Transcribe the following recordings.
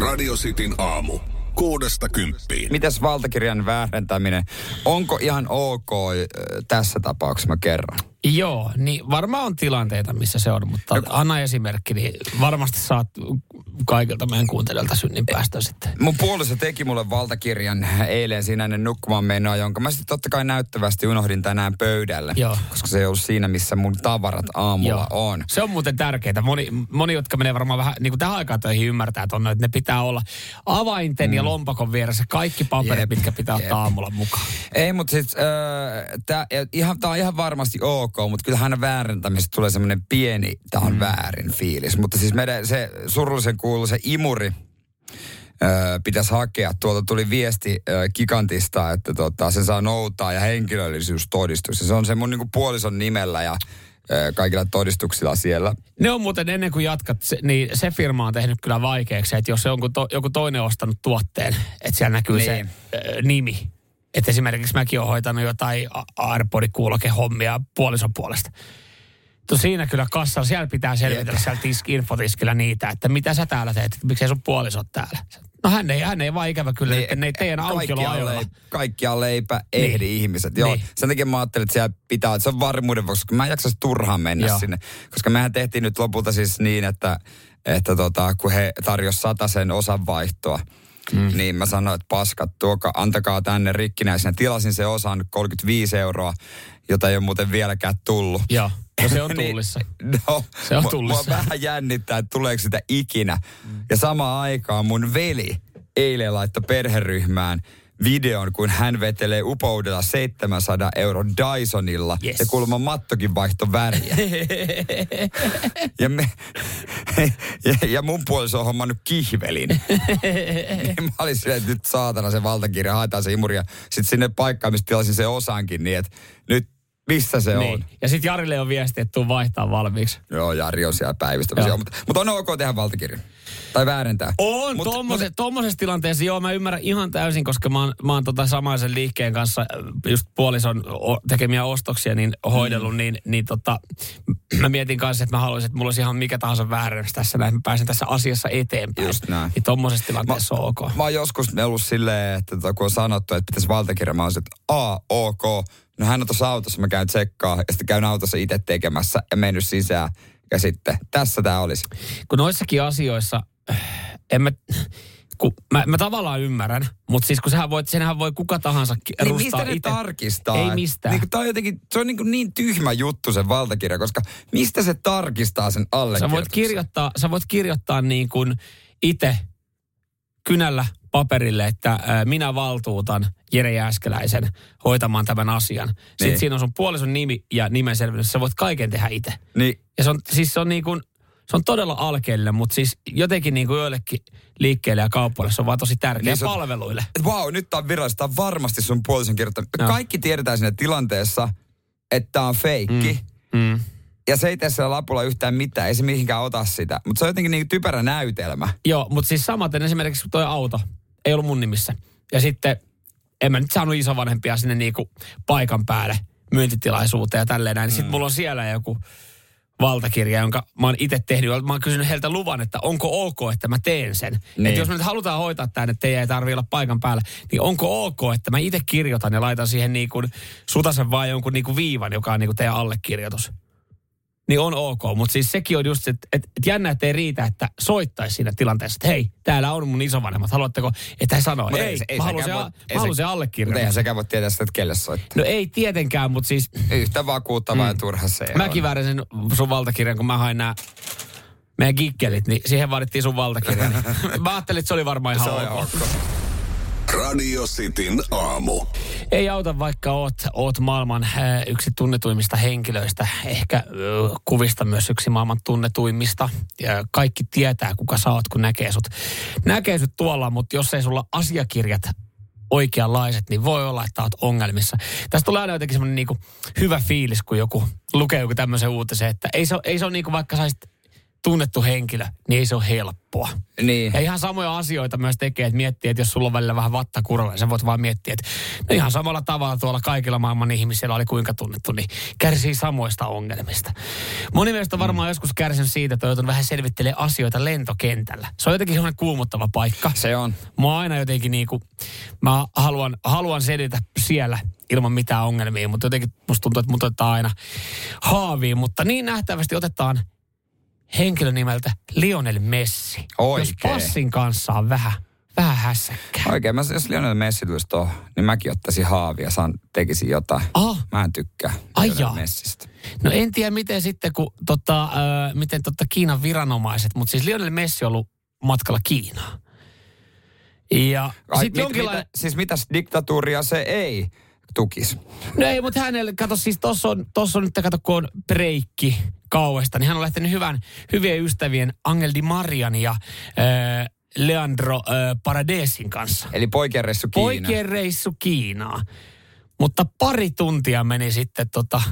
Radio Cityn aamu. Kuudesta kymppiin. Mitäs valtakirjan väärentäminen? Onko ihan ok tässä tapauksessa, mä kerron? Joo, niin varmaan on tilanteita, missä se on, mutta no, anna esimerkki, niin varmasti saat kaikilta meidän kuuntelijoilta synnin päästä sitten. Mun puoliso teki mulle valtakirjan eilen siinä ennen nukkumaan menoa, jonka mä sitten totta kai näyttävästi unohdin tänään pöydälle. Joo. Koska se ei ollut siinä, missä mun tavarat aamulla Joo. on. Se on muuten tärkeää. Moni, moni jotka menee varmaan vähän, niin kuin tähän aikaan töihin ymmärtää tonne, että ne pitää olla avainten mm. ja lompakon vieressä kaikki paperit, Jep, mitkä pitää jep. ottaa aamulla mukaan. Ei, mutta siis äh, tää, ihan, tää on ihan varmasti ok, mutta kyllähän väärentämisestä tulee semmoinen pieni, tää on mm. väärin fiilis. Mutta siis meidän se surullisen kuuluisa imuri, Öö, pitäisi hakea. Tuolta tuli viesti öö, Kikantista, että tota, se saa noutaa ja henkilöllisyystodistus. Ja se on se mun niinku puolison nimellä ja öö, kaikilla todistuksilla siellä. Ne on muuten ennen kuin jatkat, se, niin se firma on tehnyt kyllä vaikeaksi, että jos se on to, joku toinen ostanut tuotteen, että siellä näkyy niin. se ö, nimi. Että esimerkiksi mäkin olen hoitanut jotain AirPod-kuulokehommia puolison puolesta. To siinä kyllä kassalla, siellä pitää selvitellä Jep. siellä tisk, infotiskillä niitä, että mitä sä täällä teet, että miksei sun puoliso ole täällä. No hän ei, hän ei vaan ikävä kyllä, niin, että ne ei teidän kaikkialla, aukioloajoilla. leip, kaikkialla leipä, ehdi Niin. ihmiset. Joo, Niin. sen takia mä ajattelin, että siellä pitää, että se on varmuuden vuoksi, koska mä en jaksaisi turhaan mennä Joo. sinne. Koska mehän tehtiin nyt lopulta siis niin, että, että tota, kun he tarjosivat sen osan vaihtoa, Mm. Niin mä sanoin, että paskat, tuoka, antakaa tänne rikkinäisenä. Tilasin se osan 35 euroa, jota ei ole muuten vieläkään tullut. Joo, no se on Niin, tullissa. No, Se on mua- tullissa. Mua vähän jännittää, että tuleeko sitä ikinä. Mm. Ja samaan aikaan mun veli eilen laittoi perheryhmään videon, kun hän vetelee upoudella 700 euro Dysonilla. Yes. Ja kuulemma mattokin vaihto väriä. ja, me, ja, ja mun puoliso on hommannut kihvelin. niin mä olin silleen, että nyt saatana se valtakirja, haetaan se imuri. Sitten sinne paikkaan, mistä tilasin se osankin, niin että nyt missä se on. Niin. Ja sitten Jarille on viesti, että tuu vaihtaa valmiiksi. Joo, Jari on siellä päivystämässä. Joo. Mutta, mutta on ok tehdä valtakirja. Tai väärentää. On, Mut- tommose, mut- tommosessa tilanteessa, joo, mä ymmärrän ihan täysin, koska mä oon, mä oon tota samaisen liikkeen kanssa äh, just puolison tekemiä ostoksia niin hoidellut, mm. niin, niin tota, mä mietin kanssa, että mä haluaisin, että mulla olisi ihan mikä tahansa väärennys tässä, näin, että mä pääsen tässä asiassa eteenpäin. Just näin. Niin tommosessa tilanteessa on ok. Mä oon joskus ollut silleen, että tota, kun on sanottu, että pitäisi valtakirja, mä oon että a, ok. No hän on tuossa autossa, mä käyn tsekkaa ja sitten käyn autossa itse tekemässä ja mennyt sisään. Ja sitten tässä tää olisi. kun noissakin asioissa, en mä, kun mä, mä tavallaan ymmärrän, mutta siis kun sehän voi, senhän voi kuka tahansa ki- Niin rustaa mistä ne ite. tarkistaa? Ei mistään. Niin, tää on jotenkin, se on niin, niin tyhmä juttu se valtakirja, koska mistä se tarkistaa sen Sä voit allekirjoituksen? kirjoittaa, sä voit kirjoittaa niin kuin itse kynällä paperille, että ää, minä valtuutan Jere Jääskeläisen hoitamaan tämän asian. Sitten Niin. siinä on sun puolison nimi ja nimen selvitys. Sä voit kaiken tehdä itse. Niin, Ja se on, siis se on niin kuin, se on todella alkeellinen, mutta siis jotenkin niin kuin joillekin liikkeelle ja kaupoille se on vaan tosi tärkeä Niin niin se palveluille. vau, nyt tää on virallista, varmasti sun puolison kirjoittanut. Joo. Kaikki tiedetään siinä tilanteessa, että tää on feikki. Mm. Ja se ei tee siellä lapulla yhtään mitään, ei se mihinkään ota sitä. Mutta se on jotenkin niin typerä näytelmä. Joo, mutta siis samaten esimerkiksi toi auto ei ollut mun nimissä. Ja sitten en mä nyt saanut isovanhempia sinne niinku paikan päälle myyntitilaisuuteen ja tälleen näin. Mm. Sitten mulla on siellä joku valtakirja, jonka mä oon itse tehnyt. Mä oon kysynyt heiltä luvan, että onko ok, että mä teen sen. Niin. Että jos me nyt halutaan hoitaa tämän, että teidän ei tarvitse olla paikan päällä, niin onko ok, että mä itse kirjoitan ja laitan siihen niin kuin sutasen vaan jonkun niin kuin viivan, joka on niin kuin teidän allekirjoitus. Niin on ok, mutta siis sekin on just, että et, et jännä, että ei riitä, että soittaisi siinä tilanteessa, että hei, täällä on mun isovanhemmat, haluatteko, että he sanoo, ei, ei se- ei mä haluan se, voi- a- ei mä haluan se- se Mutta allekirjoitus. eihän sekään voi tietää sitä, että kelle soittaa. No ei tietenkään, mutta siis Yhtä vakuuttavaa mm. ja turha se mäkin on. vääräsin sun valtakirjan, kun mä hain nämä meidän gikkelit, niin siihen vaadittiin sun valtakirja. Niin mä ajattelin, että se oli varmaan ihan Se ok. Radio Cityn aamu. Ei auta, vaikka oot, oot maailman äh, yksi tunnetuimmista henkilöistä, ehkä äh, kuvista myös yksi maailman tunnetuimmista. Ja kaikki tietää, kuka sä oot, kun näkee sut. Näkee sut tuolla, mutta jos ei sulla asiakirjat oikeanlaiset, niin voi olla, että oot ongelmissa. Tästä tulee aina jotenkin semmoinen niinku hyvä fiilis, kun joku lukee joku tämmöisen uutisen, että ei se, ei se ole niinku vaikka saisit tunnettu henkilö, niin ei se ole helppoa. Niin. Ja ihan samoja asioita myös tekee, että miettii, että jos sulla on välillä vähän vatta kuralla, niin sä voit vaan miettiä, että no ihan samalla tavalla tuolla kaikilla maailman ihmisillä oli kuinka tunnettu, niin kärsii samoista ongelmista. Moni meistä on varmaan mm. joskus kärsinyt siitä, että on vähän selvittelee asioita lentokentällä. Se on jotenkin sellainen kuumuttava paikka. Se on. Mä aina jotenkin niin kuin, mä haluan, haluan selvitä siellä ilman mitään ongelmia, mutta jotenkin musta tuntuu, että mut otetaan aina haaviin. Mutta niin nähtävästi otetaan henkilö nimeltä Lionel Messi. Oikein. Jos passin kanssa on vähän, vähän hässäkkää. Oikein, mä, jos Lionel Messi tulisi tuohon, niin mäkin ottaisin haavia, saan, tekisin jotain. Ah. Mä en tykkää Ai Lionel. Messistä. No en tiedä miten sitten, kun tota, äh, miten tota Kiinan viranomaiset, mutta siis Lionel Messi on ollut matkalla Kiinaan. Ja Ai, sitten mit, jonkinlainen... mitä, siis mitäs diktatuuria se ei tukisi? No ei, mutta hänelle, kato siis tossa on, tossa on nyt, kato kun on breikki kauesta, niin hän on lähtenyt hyvän, hyvien ystävien Angel Di Marian ja äh, Leandro äh, Paradesin kanssa. Eli poikien reissu Kiina. Poikien reissu Kiinaan. Mutta pari tuntia meni sitten tota,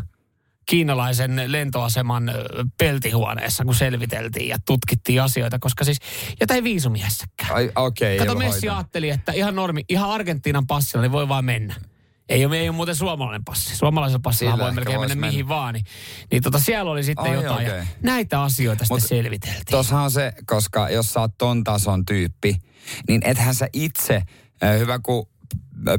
kiinalaisen lentoaseman peltihuoneessa, kun selviteltiin ja tutkittiin asioita, koska siis jotain viisumihässäkkää. Ai, okei. Okay, Kato, Messi ajatteli, että ihan normi, ihan Argentiinan passilla, niin voi vaan mennä. Ei ole, ei ole muuten suomalainen passi. Suomalaisella passilla voi melkein mennä, mennä. mihin vaan. Niin, niin tota, siellä oli sitten Ai, jotain. Ja okei. näitä asioita Mut sitten selviteltiin. Tossahan on se, koska jos sä oot ton tason tyyppi, niin ethän sä itse, hyvä kun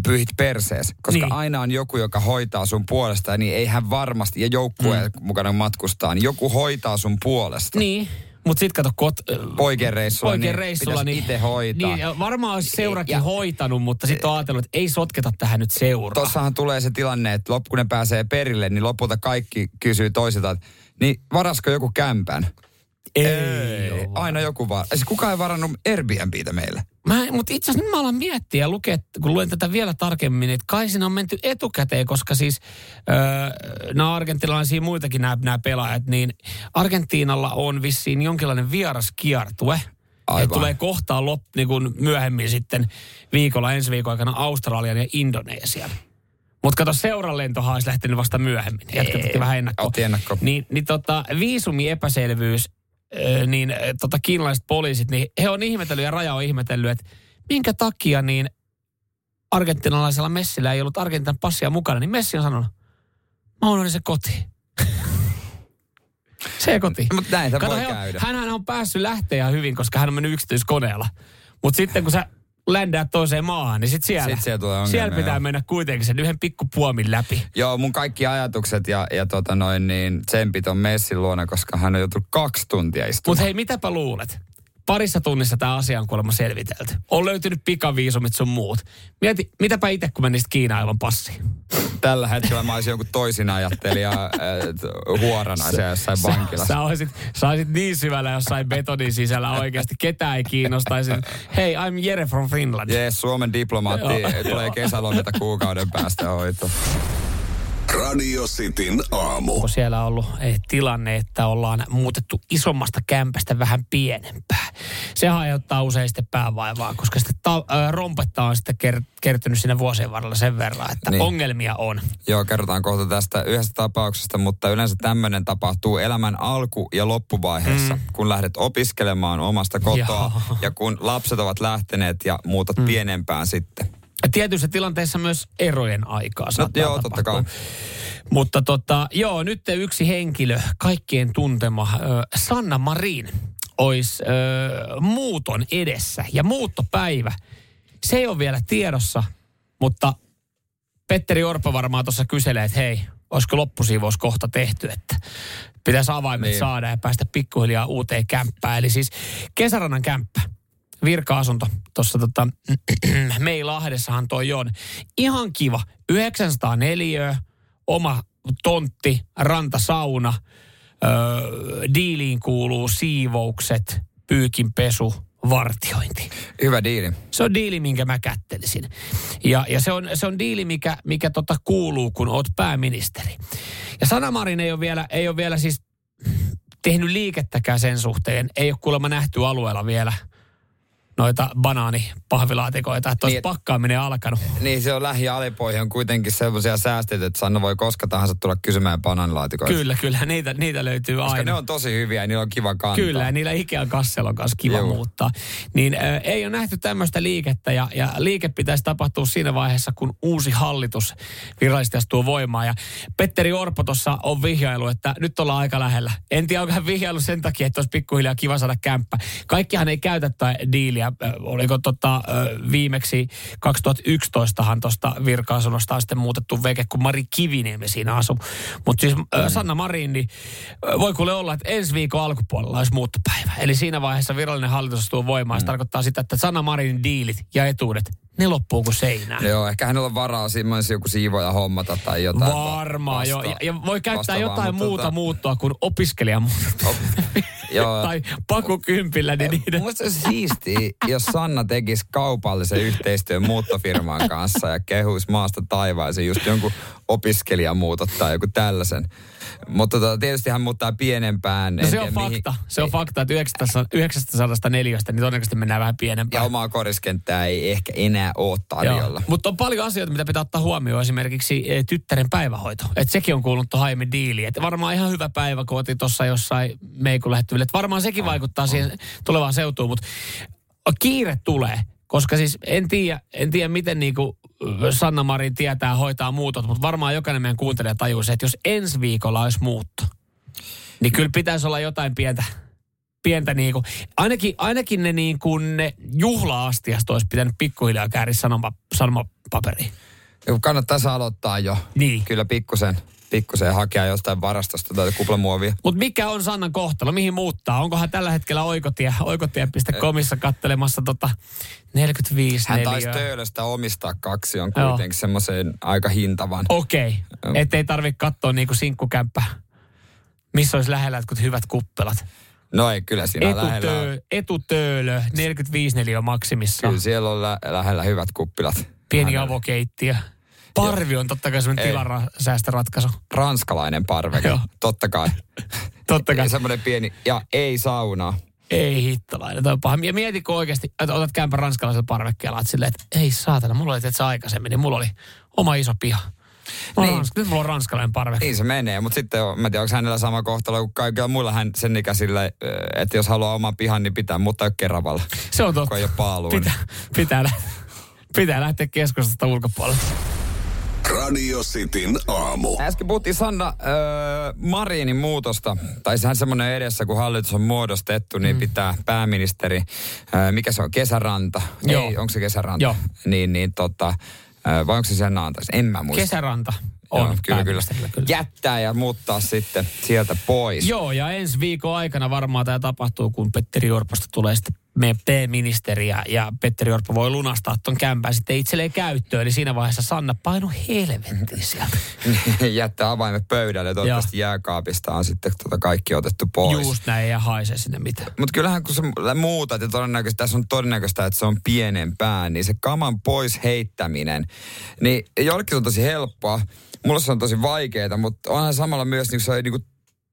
pyyhit persees, koska Niin. niin. aina on joku, joka hoitaa sun puolesta, niin ei hän varmasti, ja joukkue mm. mukana matkustaa, niin joku hoitaa sun puolesta. Niin, mutta sitten kato, kot, Poikien reissulla, Poikien niin reissulla, niin, itse hoitaa. Niin, varmaan olisi seurakin Ja- hoitanut, mutta sitten on ajatellut, että ei sotketa tähän nyt seuraa. Tossahan tulee se tilanne, että loppu, kun ne pääsee perille, niin lopulta kaikki kysyy toisilta, että niin varasko joku kämpän? Ei oo. Aina joku vaan. Siis kukaan ei varannut Airbnbtä meille. Mä, mutta itse asiassa nyt mä alan miettiä ja lukea, kun luen tätä vielä tarkemmin, että kai siinä on menty etukäteen, koska siis öö, nämä argentinalaisia muitakin nämä, nämä pelaajat, niin Argentiinalla on vissiin jonkinlainen vieras kiertue. Aivan. Ja tulee kohtaan lop, niin kuin myöhemmin sitten viikolla ensi viikon aikana Australian ja Indonesian. Mutta kato, seuran lentohan olisi lähtenyt vasta myöhemmin. Jatkettiin vähän ennakkoa. Otti ennakko. Niin, niin tota, viisumi epäselvyys, niin tota, kiinalaiset poliisit, niin he on ihmetellyt ja Raja on ihmetellyt, että minkä takia niin argentinalaisella Messillä ei ollut Argentinan passia mukana, niin Messi on sanonut, mä unohdin se koti. se koti. Mutta näin Kato, voi käydä. hänhän on päässyt lähteä hyvin, koska hän on mennyt yksityiskoneella. Mutta sitten kun sä ländäät toiseen maahan, niin sit siellä, Sit siellä tulee siellä pitää joo. mennä kuitenkin sen yhden pikkupuomin läpi. Joo, mun kaikki ajatukset ja, ja tota noin, niin tsempit on Messin luona, koska hän on joutunut kaksi tuntia istumaan. Mutta hei, mitäpä luulet? Parissa tunnissa tämä asia on kuulemma selvitelty. On löytynyt pikaviisumit sun muut. Mieti, mitäpä itse, kun menisit Kiinaan ilman passia? Tällä hetkellä mä olisin jonkun toisin ajattelija äh, huorana siellä jossain Sä, vankilassa. sä, olisit, sä olisit niin syvällä jossain betonin sisällä oikeasti. Ketään ei kiinnostaisi. Hei, I'm Jere from Finland. Jees, Suomen diplomaatti tulee kesälomilta kuukauden päästä hoito. Radio Cityn aamu. Onko siellä ollut eh, tilanne, että ollaan muutettu isommasta kämpästä vähän pienempää? Se aiheuttaa usein sitten päävaivaa, koska sitten ta- äh, rompetta on sitten ker- kertynyt sinne vuosien varrella sen verran, että niin. Niin. ongelmia on. Joo, kerrotaan kohta tästä yhdestä tapauksesta, mutta yleensä tämmöinen tapahtuu elämän alku- ja loppuvaiheessa, mm. kun lähdet opiskelemaan omasta kotoa Joo. ja kun lapset ovat lähteneet ja muutat mm. pienempään sitten. Tietyissä tilanteissa myös erojen aikaa saattaa joo, totta tapahtua. kai. Mutta tota, joo, nyt yksi henkilö, kaikkien tuntema, Sanna Marin, olisi ö, muuton edessä. Ja muuttopäivä, se ei ole vielä tiedossa, mutta Petteri Orpo varmaan tuossa kyselee, että hei, olisiko loppusiivous kohta tehty, että pitäisi avaimet. Niin. saada ja päästä pikkuhiljaa uuteen kämppään. Eli siis kesärannan kämppä, virka-asunto tuossa tota, Meilahdessahan toi on. Ihan kiva, 904 oma tontti, rantasauna, öö, diiliin kuuluu siivoukset, pyykinpesu, vartiointi. Hyvä diili. Se on diili, minkä mä kättelisin. Ja, ja se, on, se on diili, mikä, mikä tota kuuluu, kun oot pääministeri. Ja Sanna Marin ei ole vielä, ei ole vielä siis tehnyt liikettäkään sen suhteen. Ei ole kuulemma nähty alueella vielä noita banaanipahvilaatikoita, että olisi Niin. pakkaaminen alkanut. Niin se on lähialipoihin on kuitenkin sellaisia säästeitä, että Sanna voi koska tahansa tulla kysymään bananilaatikoita. Kyllä, kyllä, niitä, niitä löytyy Koska aina. ne on tosi hyviä ja niillä on kiva kantaa. Kyllä, ja niillä Ikean kassella on kanssa kiva Joo. muuttaa. Niin äh, ei ole nähty tämmöistä liikettä, ja, ja liike pitäisi tapahtua siinä vaiheessa, kun uusi hallitus virallisesti astuu voimaan. Ja Petteri Orpo tuossa on vihjailu, että nyt ollaan aika lähellä. En tiedä, onko hän vihjailu sen takia, että olisi pikkuhiljaa kiva saada kämppä. Kaikkihan ei käytä tätä diiliä. Oliko tota, viimeksi 2011han tuosta virka-asunnosta on sitten muutettu veke, kun Mari Kiviniemi siinä asui. Mutta siis äh, Sanna Marin, niin voi kuule olla, että ensi viikon alkupuolella olisi muuttopäivä. Eli siinä vaiheessa virallinen hallitus astuu voimaan. Se tarkoittaa sitä, että Sanna Marinin diilit ja etuudet, ne loppuu kuin seinään. Joo, ehkä hänellä on varaa olisi joku siivoja hommata tai jotain. Varmaan, joo. Ja, ja voi käyttää jotain muuta tota- muuttoa kuin opiskelijamuuttoa. Joo. tai pakukympillä, niin niiden... Musta olisi siistiä, jos Sanna tekisi kaupallisen yhteistyön muuttofirman kanssa ja kehuisi maasta taivaaseen just jonkun opiskelijamuutot tai joku tällaisen. Mutta tota, tietysti hän muuttaa pienempään. No se on mihin- fakta. Se on fakta, että 900, 904, niin todennäköisesti mennään vähän pienempään. Ja omaa koriskenttää ei ehkä enää ole tarjolla. Mutta on paljon asioita, mitä pitää ottaa huomioon. Esimerkiksi eh, tyttären päivähoito. Et sekin on kuulunut tuohon aiemmin diiliin. Et varmaan ihan hyvä päivä, kun otin tuossa jossain meikun lähettyville. Et varmaan sekin vaikuttaa siihen tulevaan seutuun. Mutta kiire tulee. Koska siis en tiedä, en tiedä miten niinku Sanna Marin tietää hoitaa muutot, mutta varmaan jokainen meidän kuuntelija tajuu se, että jos ensi viikolla olisi muutto, niin kyllä pitäisi olla jotain pientä, pientä niinku, ainakin, ainakin ne niinku ne juhla-astiasta olisi pitänyt pikkuhiljaa kääriä sanoma, sanomapaperiin. Ja Kannattaisi aloittaa jo. Niin. Kyllä pikkusen, pikkusen hakea jostain varastosta tai kuplamuovia. Mutta mikä on Sannan kohtalo? Mihin muuttaa? Onkohan tällä hetkellä oikotie, oikotie.comissa kattelemassa tota 45 Hän taisi töölöstä omistaa kaksi on kuitenkin semmoisen aika hintavan. Okei, okay. ettei tarvitse katsoa niinku sinkkukämppä, missä olisi lähellä jotkut hyvät kuppelat. No ei, kyllä siinä on lähellä. Etutö, etutöölö, 45 neliö maksimissaan. Kyllä siellä on lä- lähellä hyvät kuppilat. Pieni Hänellä. avokeittiö. Parvi on totta kai semmoinen tilarasäästöratkaisu. Ranskalainen parveke, Joo. totta kai. Totta kai. Semmoinen pieni, ja ei saunaa. Ei hittalainen, toi on paha. Ja mietitkö oikeasti, että otat kämpän ranskalaisella parvekkeella, että silleen, että ei saatana, mulla oli tietysti aikaisemmin, niin mulla oli oma iso piha. Mä Niin. niin. Nyt mulla on ranskalainen parveke. Niin se menee, mutta sitten on, mä en tiedä, onko hänellä sama kohtalo kuin kaikilla muilla hän sen ikäisillä, että jos haluaa oman pihan, niin pitää muuttaa Keravalla, Se on totta. kun ei ole paalua. Pitää, pitää, pitää lähteä keskustasta ulkopuolelle. Radio Cityn aamu. Äsken puhuttiin Sanna äh, Marinin muutosta, tai sehän semmoinen edessä, kun hallitus on muodostettu, niin Mm. pitää pääministeri, äh, mikä se on, Kesäranta? Joo. Ei, onko se Kesäranta? Joo. Niin, niin tota, äh, vai onko se sen antais? En mä muista. Kesäranta Joo, on kyllä, kyllä. pääministerillä, kyllä. Jättää ja muuttaa sitten sieltä pois. Joo, ja ensi viikon aikana varmaan tämä tapahtuu, kun Petteri Orposta tulee sitten meidän P-ministeri ja, ja Petteri Orpo voi lunastaa ton kämpän sitten itselleen käyttöön. Eli siinä vaiheessa Sanna painu helvettiin sieltä. Jättää avaimet pöydälle ja toivottavasti jääkaapista on sitten tota kaikki otettu pois. Just näin, ja haise sinne mitään. Mutta kyllähän kun sä muutat ja todennäköisesti tässä on todennäköistä, että se on pienempään, niin se kaman pois heittäminen, niin jollekin se on tosi helppoa. Mulla se on tosi vaikeaa, mutta onhan samalla myös niin se niin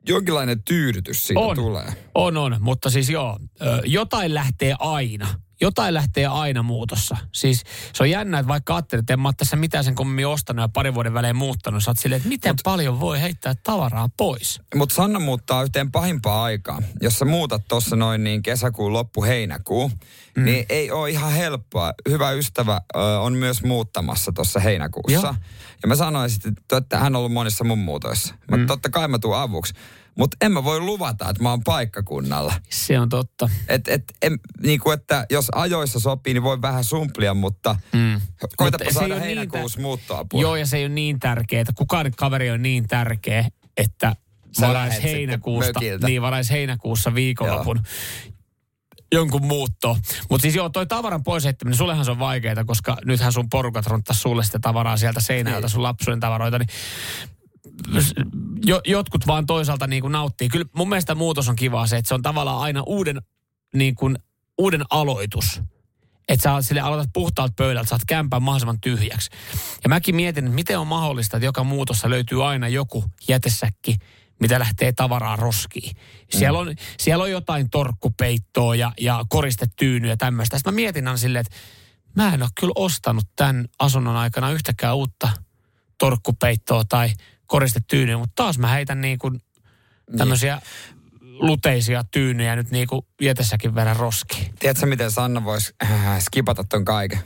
jonkinlainen tyydytys siitä On. tulee. On, on, mutta siis joo, jotain lähtee aina. Jotain lähtee aina muutossa. Siis se on jännä, että vaikka ajattelet, että en mä ole tässä mitään sen kummemmin ostanut ja parin vuoden välein muuttanut, sä oot silleen, että miten Mut, paljon voi heittää tavaraa pois. Mutta Sanna muuttaa yhteen pahimpaa aikaa. Jos sä muutat tuossa noin niin kesäkuun loppu heinäkuu, mm. niin ei ole ihan helppoa. Hyvä ystävä ö, on myös muuttamassa tuossa heinäkuussa. Joo. Ja mä sanoin sitten, että hän on ollut monissa mun muutoissa. Mutta mm. totta kai mä tuun avuksi. Mutta en mä voi luvata, että mä oon paikkakunnalla. Se on totta. Et, et, en, niin kuin, että jos ajoissa sopii, niin voi vähän sumplia, mutta mm. koitapa ei saada niin heinäkuussa tä- muuttoapua. Joo, ja se ei ole niin tärkeää. Kukaan kaveri on niin tärkeä, että Sä varais lähet sitten heinäkuusta, niin varais heinäkuussa viikonlopun jonkun muutto. Mutta siis joo, toi tavaran pois heittäminen, sullehan se on vaikeaa, koska nythän sun porukat ronttaa sulle sitä tavaraa sieltä seinältä, Niin. sun lapsuuden tavaroita, niin jo, jotkut vaan toisaalta niin kuin nauttii. Kyllä mun mielestä muutos on kiva se, että se on tavallaan aina uuden, niin kuin, uuden aloitus. Että sä sille aloitat puhtaalta pöydältä, saat kämpän mahdollisimman tyhjäksi. Ja mäkin mietin, että miten on mahdollista, että joka muutossa löytyy aina joku jätesäkki, mitä lähtee tavaraa roskiin. Siellä on, siellä on jotain torkkupeittoa ja, ja koristetyynyä ja tämmöistä. Sitten mä mietin aina silleen, että mä en ole kyllä ostanut tämän asunnon aikana yhtäkään uutta torkkupeittoa tai koristetyynyä, mutta taas mä heitän niin kuin tämmöisiä luteisia tyynyjä nyt niin kuin jätessäkin verran roskiin. Tiedätkö, miten Sanna voisi äh, skipata ton kaiken?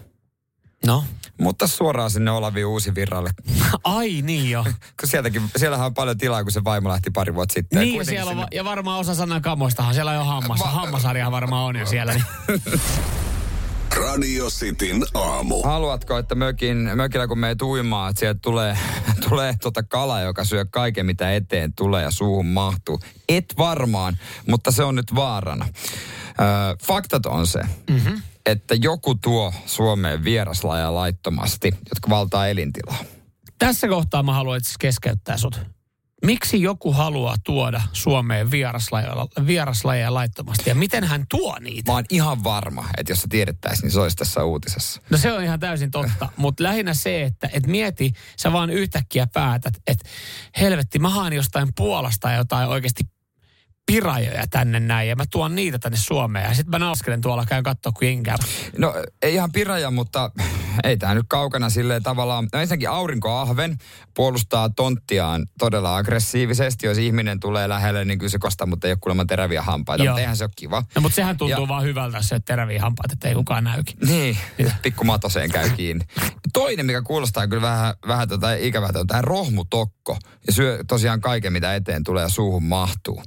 No, Mutta suoraan sinne Olavi Uusivirralle. ai niin jo. Kun sieltäkin, siellähän on paljon tilaa, kun se vaimo lähti pari vuotta sitten. Niin, ja, siellä on, sinne- ja varmaan osa sanan kamoistahan, siellä on jo hammas. Va- Hammasarja varmaan on jo siellä. Niin. Radio Cityn aamu. Haluatko, että mökin, mökillä kun meet uimaan, että sieltä tulee, tulee tota kala, joka syö kaiken, mitä eteen tulee ja suuhun mahtuu? Et varmaan, mutta se on nyt vaarana. Öö, faktat on se, mm-hmm. että joku tuo Suomeen vieraslajeja laittomasti, jotka valtaa elintilaa. Tässä kohtaa mä haluan itse keskeyttää sut. Miksi joku haluaa tuoda Suomeen vieraslajeja, vieraslajeja laittomasti ja miten hän tuo niitä? Mä oon ihan varma, että jos se tiedettäisiin, niin se olisi tässä uutisessa. No se on ihan täysin totta, mutta lähinnä se, että et mieti, sä vaan yhtäkkiä päätät, että helvetti, mä haan jostain Puolasta jotain oikeasti pirajoja tänne näin ja mä tuon niitä tänne Suomeen ja sitten mä naskelen tuolla, käyn katsoa kuin jengi. No ei ihan piraja, mutta ei tämä nyt kaukana silleen tavallaan. No ensinnäkin aurinkoahven puolustaa tonttiaan todella aggressiivisesti. Jos ihminen tulee lähelle, niin kyllä se kostaa, mutta ei ole kuulemma teräviä hampaita. Joo. Mutta eihän se ole kiva. No mutta sehän tuntuu Ja- vaan hyvältä, se teräviä hampaat, että ei kukaan näykin. Niin, pikku matoseen käy kiinni. Toinen, mikä kuulostaa kyllä vähän, vähän tota ikävältä, on tämä rohmutokko. Ja syö tosiaan kaiken, mitä eteen tulee ja suuhun mahtuu.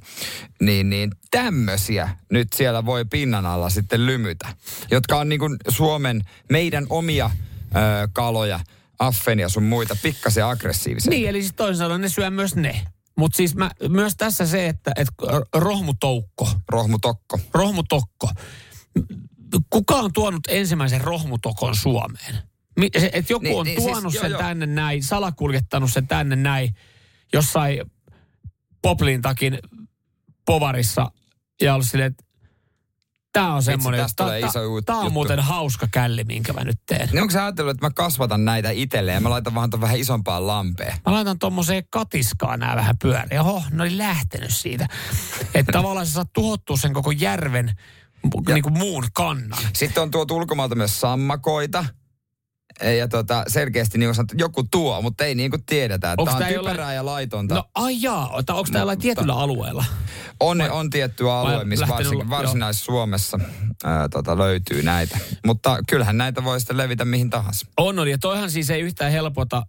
Niin, niin tämmöisiä nyt siellä voi pinnan alla sitten lymytä, jotka on niin kuin Suomen, meidän omia ö, kaloja, affenia sun muita, pikkasen aggressiivisia. Niin, eli siis toisin sanoen ne syö myös ne. Mutta siis mä, myös tässä se, että et rohmutoukko, Rohmutokko. rohmutokko. Kuka on tuonut ensimmäisen rohmutokon Suomeen? Se- Et joku Niin, on niin, siis, tuonut joo, sen joo. tänne näin, salakuljettanut sen tänne näin, jossain Poplin takin povarissa ja ollut silleen, että tämä on semmoinen, tästä iso tämä on muuten hauska källi, minkä mä nyt teen. Niin onko sä ajatellut, että mä kasvatan näitä itselleen ja mä laitan vaan ton vähän isompaan lampeen? Mä laitan tommoseen katiskaan nämä vähän pyöriä. Oho, ne oli lähtenyt siitä. Että tavallaan sä saat tuhottua sen koko järven Ja- niin kuin muun kannan. Sitten on tuotu ulkomailta myös sammakoita. Ja tota, selkeästi niin sanottu, joku tuo, mutta ei niin kuin tiedetä. Että tämä on typerää jollain- ja laitonta. No ai jaa, onko tämä No, jollain tietyllä alueella? on, vai- on tietty alue, missä joo. varsinais-Suomessa ää, tota, löytyy näitä. Mutta kyllähän näitä voi sitten levitä mihin tahansa. On, on. Ja toihan siis ei yhtään helpota.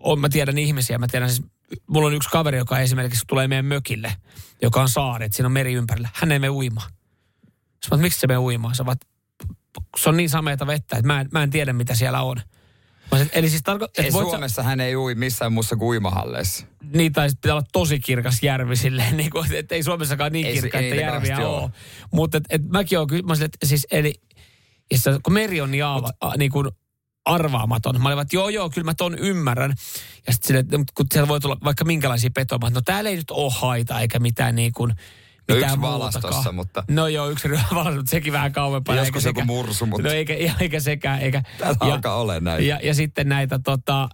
On, mä tiedän ihmisiä. Mä tiedän siis, mulla on yksi kaveri, joka esimerkiksi tulee meidän mökille, joka on saari, että siinä on meri ympärillä. Hän ei mene uimaan. Sä miksi se menee uimaan? Sä vaat, se on niin sameita vettä, että mä en, mä en tiedä, mitä siellä on. Eli siis tarko- Ei että voit sä- Suomessa hän ei ui missään muussa kuin uimahalleissa. niin, tai sit pitää olla tosi kirkas järvi silleen, niin kuin, että ei Suomessakaan niin Ei kirkkaita ei ne järviä ole. Mutta et, et mäkin olen kyllä, mä että siis, eli, ja kun meri on niin, aava, a, niin kuin arvaamaton. Mä olin, että joo, joo, kyllä mä ton ymmärrän. Ja sitten että kun siellä voi tulla vaikka minkälaisia petoja, mä että no täällä ei nyt ole haita eikä mitään niin kuin, No yksi valas muutakaan. tossa, mutta- No joo, yksi valas, mutta sekin vähän kauempana. Joskus eikä joku sekä- mursu, mutta- No eikä, eikä sekään, eikä. Täällä alkaa olemaan näitä. Ja, ja sitten näitä, tota, äh,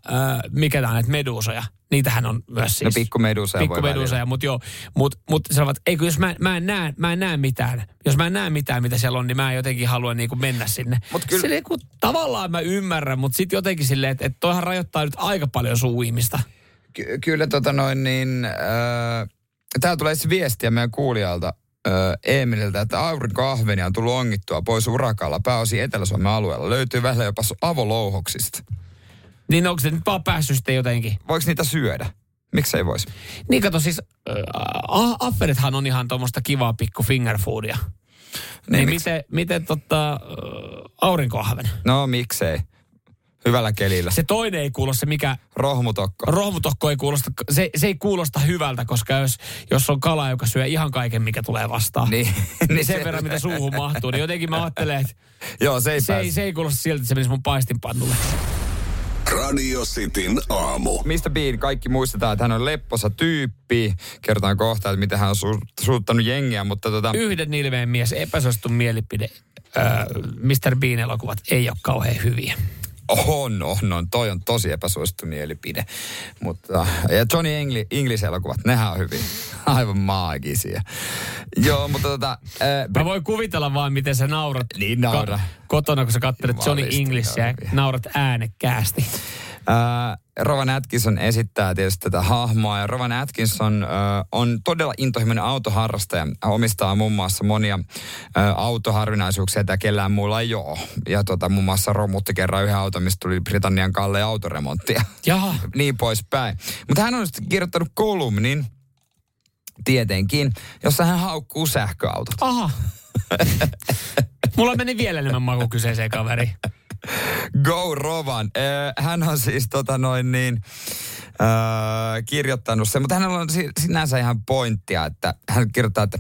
mikä tää on, näitä meduusoja. Niitähän on myös siis. No pikkumeduseja voi Pikkumeduseja, mutta joo. Mutta mut sanovat, ei kun jos mä, mä, en näe, mä en näe mitään. Jos mä en näe mitään, mitä siellä on, niin mä en jotenkin halua niinku mennä sinne. Mut kyllä- Silleen, kun tavallaan mä ymmärrän, mutta sitten jotenkin silleen, että et toihan rajoittaa nyt aika paljon sun uimista. Ky- kyllä tota noin niin, äh, täällä tulee siis viestiä meidän kuulijalta äh, Emililtä, että aurinkoahvenia on tullut ongittua pois urakalla pääosin Etelä-Suomen alueella. Löytyy välillä jopa avolouhoksista. Niin onko se nyt vaan päässyt sitten jotenkin? Voiko niitä syödä? Miksi ei voisi? Niin kato siis, äh, affenethan on ihan tuommoista kivaa pikku fingerfoodia. Niin, niin miksi? miten, miten tota, äh, aurinkoahven? No miksei. Hyvällä kelillä. Se toinen ei kuulosta, se mikä Rohmutokko. rohmutokko ei kuulosta, se, se ei kuulosta hyvältä, koska jos, jos on kala, joka syö ihan kaiken, mikä tulee vastaan, Niin, niin sen verran, mitä suuhun mahtuu, niin jotenkin mä ajattelen, että Joo, se ei se ei, se ei kuulosta siltä, että se menisi mun paistinpannulle. Radio Cityn aamu. Mistä Bean kaikki muistetaan, että hän on lepposa tyyppi. Kertaan kohta, että miten hän on su- suuttanut jengiä, mutta tota... Yhden nilveen mies, epäsuosittu mielipide. Öö, Mr. Bean-elokuvat ei ole kauhean hyviä. On, on, on. Toi on tosi epäsuosittu mielipide. Mutta, ja Johnny Engli, English-elokuvat, nehän on hyvin aivan maagisia. Joo, mutta tota... Äh, Mä voin kuvitella vaan, miten sä naurat niin naura. Ka- kotona, kun sä katselet Johnny Englishia ja naurat äänekkäästi. Äh, Rovan Atkinson esittää tietysti tätä hahmoa ja Rovan Atkinson äh, on todella intohimoinen autoharrastaja. Hän omistaa muun muassa monia äh, autoharvinaisuuksia, että kellään muulla ei ole. Ja tota, muun muassa romutti kerran yhden auton, mistä tuli Britannian kallein autoremontti Jaha. niin poispäin. Mutta hän on sitten kirjoittanut kolumnin, tietenkin, jossa hän haukkuu sähköautot. Aha. Mulla meni vielä enemmän maku kyseiseen kaveri. Go Rovan. Hän on siis tota noin niin, äh, kirjoittanut sen, mutta hänellä on sinänsä ihan pointtia, että hän kirjoittaa, että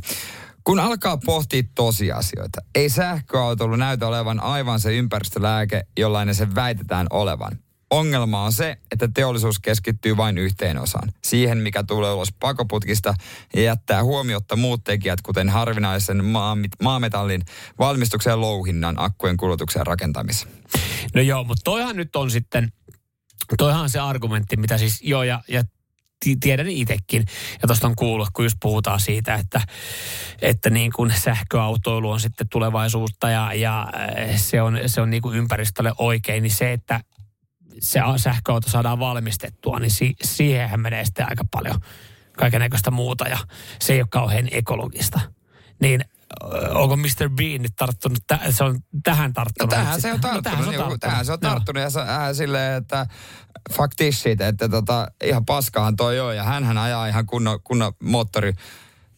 kun alkaa pohtia tosiasioita, ei sähköautoilu näytä olevan aivan se ympäristölääke, jollainen se väitetään olevan. Ongelma on se, että teollisuus keskittyy vain yhteen osaan. Siihen, mikä tulee ulos pakoputkista ja jättää huomiotta muut tekijät, kuten harvinaisen maametallin valmistuksen louhinnan, akkujen kulutuksen rakentamisen. No joo, mutta toihan nyt on sitten, toihan on se argumentti, mitä siis joo ja, ja tiedän itsekin. Ja tuosta on kuullut, kun just puhutaan siitä, että, että niin kuin sähköautoilu on sitten tulevaisuutta ja, ja se on, se on niin kuin ympäristölle oikein, niin se, että se sähköauto saadaan valmistettua, niin si- siihenhän menee sitten aika paljon kaikenlaista muuta ja se ei ole kauhean ekologista. Niin onko Mr. Bean nyt tarttunut, tä, se on tähän tarttunut? No, tähän se on tarttunut. No, tähän, se on tarttunut. tähän se on tarttunut. Ja se, äh, silleen, että fuck this shit, että tota, ihan paskahan toi on. Ja hän ajaa ihan kunnon, kunnon moottori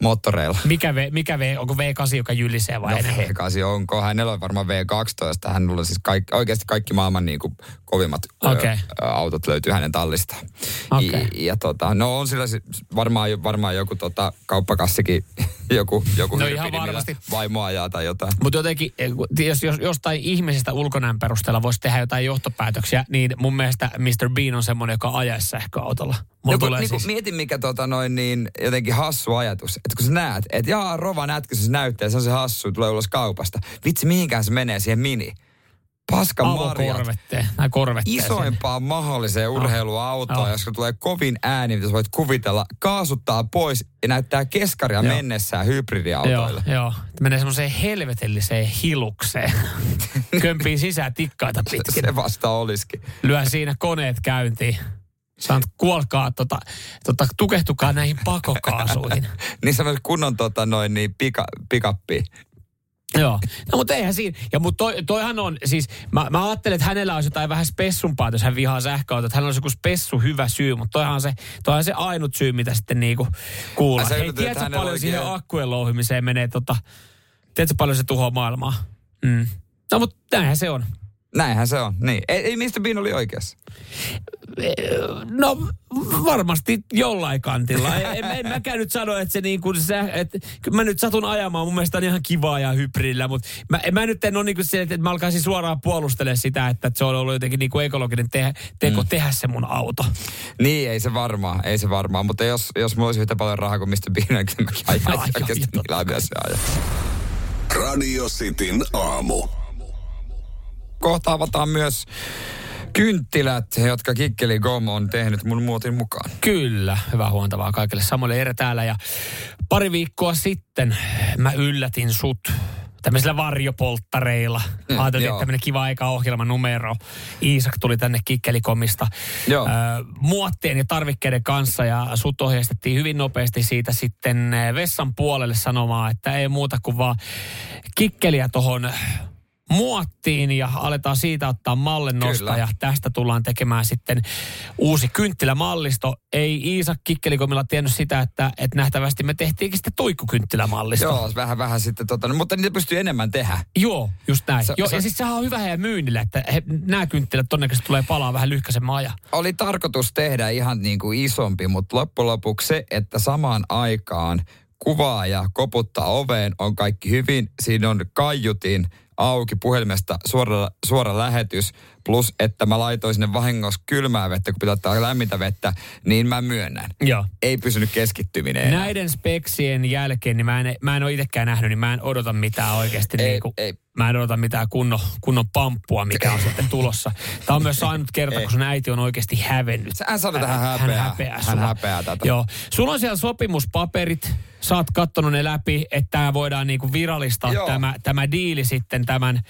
moottoreilla. Mikä, v, mikä v, onko V8, joka jylisee vai no, enemmän? V8 onko. Hänellä on varmaan V12. Hän on siis kaikki, oikeasti kaikki maailman niin kuin, kovimmat okay. ö, autot löytyy hänen tallistaan. Okay. Ja, ja tota, no on sillä varmaan, varmaan joku tota, kauppakassikin, joku, joku no ihan varmasti. vaimo ajaa tai jotain. Mutta jotenkin, eh, jos, jos jostain ihmisestä ulkonäön perusteella voisi tehdä jotain johtopäätöksiä, niin mun mielestä Mr. Bean on semmoinen, joka ajaisi sähköautolla. no, tulee niin siis... Mieti mikä tota noin niin, jotenkin hassu ajatus. Että kun sä näet, että jaa, Rova nätkö se näyttää, se on se hassu, tulee ulos kaupasta. Vitsi, mihinkään se menee siihen mini paskan marjat. Isoimpaa mahdolliseen urheiluautoon, jos tulee kovin ääni, mitä voit kuvitella, kaasuttaa pois ja näyttää keskaria joo. mennessään hybridiautoille. Joo, joo. Menee semmoiseen helvetelliseen hilukseen. Kömpii sisään tikkaita pitkin. Se vasta olisikin. Lyö siinä koneet käyntiin. Saat kuolkaa, tota, tota, tukehtukaa näihin pakokaasuihin. niin semmoinen kunnon tota, noin, niin pika, pikappi. Joo, no mutta eihän siinä. Ja mutta toi, toihan on, siis mä, mä ajattelen, että hänellä olisi jotain vähän spessumpaa, jos hän vihaa sähköautoa, että hänellä olisi joku spessu hyvä syy, mutta toihan on se, toihan se ainut syy, mitä sitten niinku kuullaan. Hei, tiedätkö paljon oikein... siihen akkujen louhimiseen menee tota, tiedätkö paljon se tuhoaa maailmaa? Mm. No mutta näinhän se on. Näinhän se on, niin. Ei, ei mistä Bean oli oikeassa? No varmasti jollain kantilla. En, en mäkään nyt sano, että se niin kuin se, että mä nyt satun ajamaan, mun mielestä on ihan kivaa ja hybridillä, mutta mä, mä nyt en ole niin kuin se, että mä alkaisin suoraan puolustelemaan sitä, että se on ollut jotenkin niin kuin ekologinen te, teko mm. tehdä se mun auto. Niin, ei se varmaan, ei se varmaan, mutta jos, jos mulla olisi yhtä paljon rahaa kuin mistä Bean, niin mäkin ajaisin oikeasti niillä se ajaa. Radio Cityn aamu kohta avataan myös kynttilät, jotka Kikkeli Gom on tehnyt mun muotin mukaan. Kyllä, hyvää huontavaa kaikille. Samoille Ere täällä ja pari viikkoa sitten mä yllätin sut tämmöisillä varjopolttareilla. Mm, Ajateltiin, että tämmöinen kiva aika numero. Iisak tuli tänne Kikkelikomista joo. muottien ja tarvikkeiden kanssa ja sut ohjeistettiin hyvin nopeasti siitä sitten vessan puolelle sanomaan, että ei muuta kuin vaan kikkeliä tohon muottiin ja aletaan siitä ottaa mallennosta ja tästä tullaan tekemään sitten uusi kynttilämallisto. Ei Iisa Kikkelikomilla tiennyt sitä, että, että nähtävästi me tehtiinkin sitten tuikkukynttilämallisto. Joo, vähän vähän sitten tota, no, mutta niitä pystyy enemmän tehdä. Joo, just näin. Se, Joo, se, ja siis sehän on hyvä heidän myynnille, että he, nämä kynttilät todennäköisesti tulee palaa vähän lyhkäisen maja. Oli tarkoitus tehdä ihan niin kuin isompi, mutta loppujen lopuksi se, että samaan aikaan kuvaa ja koputtaa oveen on kaikki hyvin. Siinä on kaiutin, auki puhelimesta suora, suora lähetys, plus että mä laitoin sinne vahingossa kylmää vettä, kun pitää ottaa lämmintä vettä, niin mä myönnän. Joo. Ei pysynyt keskittyminen enää. Näiden speksien jälkeen, niin mä en, mä en ole itsekään nähnyt, niin mä en odota mitään oikeasti. Ei, niin kuin, ei. Mä en odota mitään kunnon, kunnon pamppua, mikä on sitten tulossa. Tämä on myös ainut kerta, Ei. kun sun äiti on oikeasti hävennyt. Hän sanoi, että hän Hän häpeää. häpeää, Hän häpeää tätä. Joo. Sulla on siellä sopimuspaperit. Sä oot kattonut ne läpi, että tämä voidaan niinku virallistaa Joo. tämä, tämä diili sitten tämän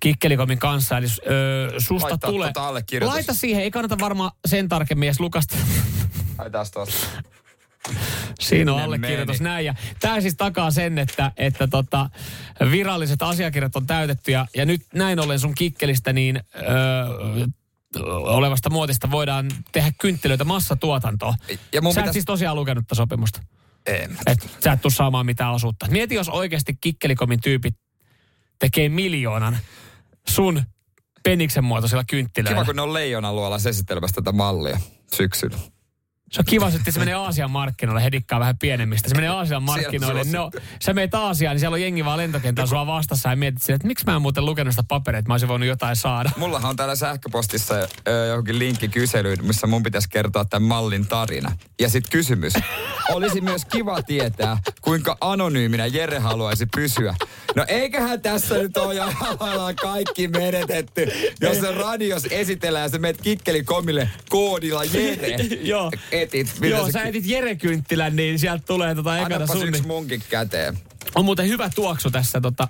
Kikkelikomin kanssa. Eli ö, susta tulee... tota. Laita siihen, ei kannata varmaan sen tarkemmin edes lukasta. Ai tästä. Siinä on allekirjoitus meni. näin. Ja tämä siis takaa sen, että, että tota, viralliset asiakirjat on täytetty. Ja, ja nyt näin ollen sun kikkelistä niin öö, olevasta muotista voidaan tehdä kynttilöitä massatuotantoa. Ja mun Sä et pitäis- siis tosiaan lukenut tätä sopimusta. En. Et sä et tuu saamaan mitään osuutta. Mieti, jos oikeasti kikkelikomin tyypit tekee miljoonan sun peniksen muotoisilla kynttilöillä. Kiva, kun ne on leijonan luolassa esittelemässä tätä mallia syksyllä. Se on kiva, että se menee Aasian markkinoille, hedikkaa vähän pienemmistä. Se menee Aasian markkinoille. se No, sä meet Aasiaan, niin siellä on jengi vaan lentokentällä sua vastassa ja mietit sille, että miksi mä en muuten lukenut sitä paperia, että mä olisin voinut jotain saada. Mullahan on täällä sähköpostissa ö, johonkin linkki kyselyyn, missä mun pitäisi kertoa tämän mallin tarina. Ja sitten kysymys. Olisi myös kiva tietää, kuinka anonyyminen Jere haluaisi pysyä. No eiköhän tässä nyt ole jo kaikki menetetty, jos se radios esitellään ja sä menet kikkelikomille koodilla Jere. Joo. Etit. mitä Joo, se- sä etit Jere Kynttilän, niin sieltä tulee tota ekana Annapas sun. yksi munkin käteen. On muuten hyvä tuoksu tässä tota.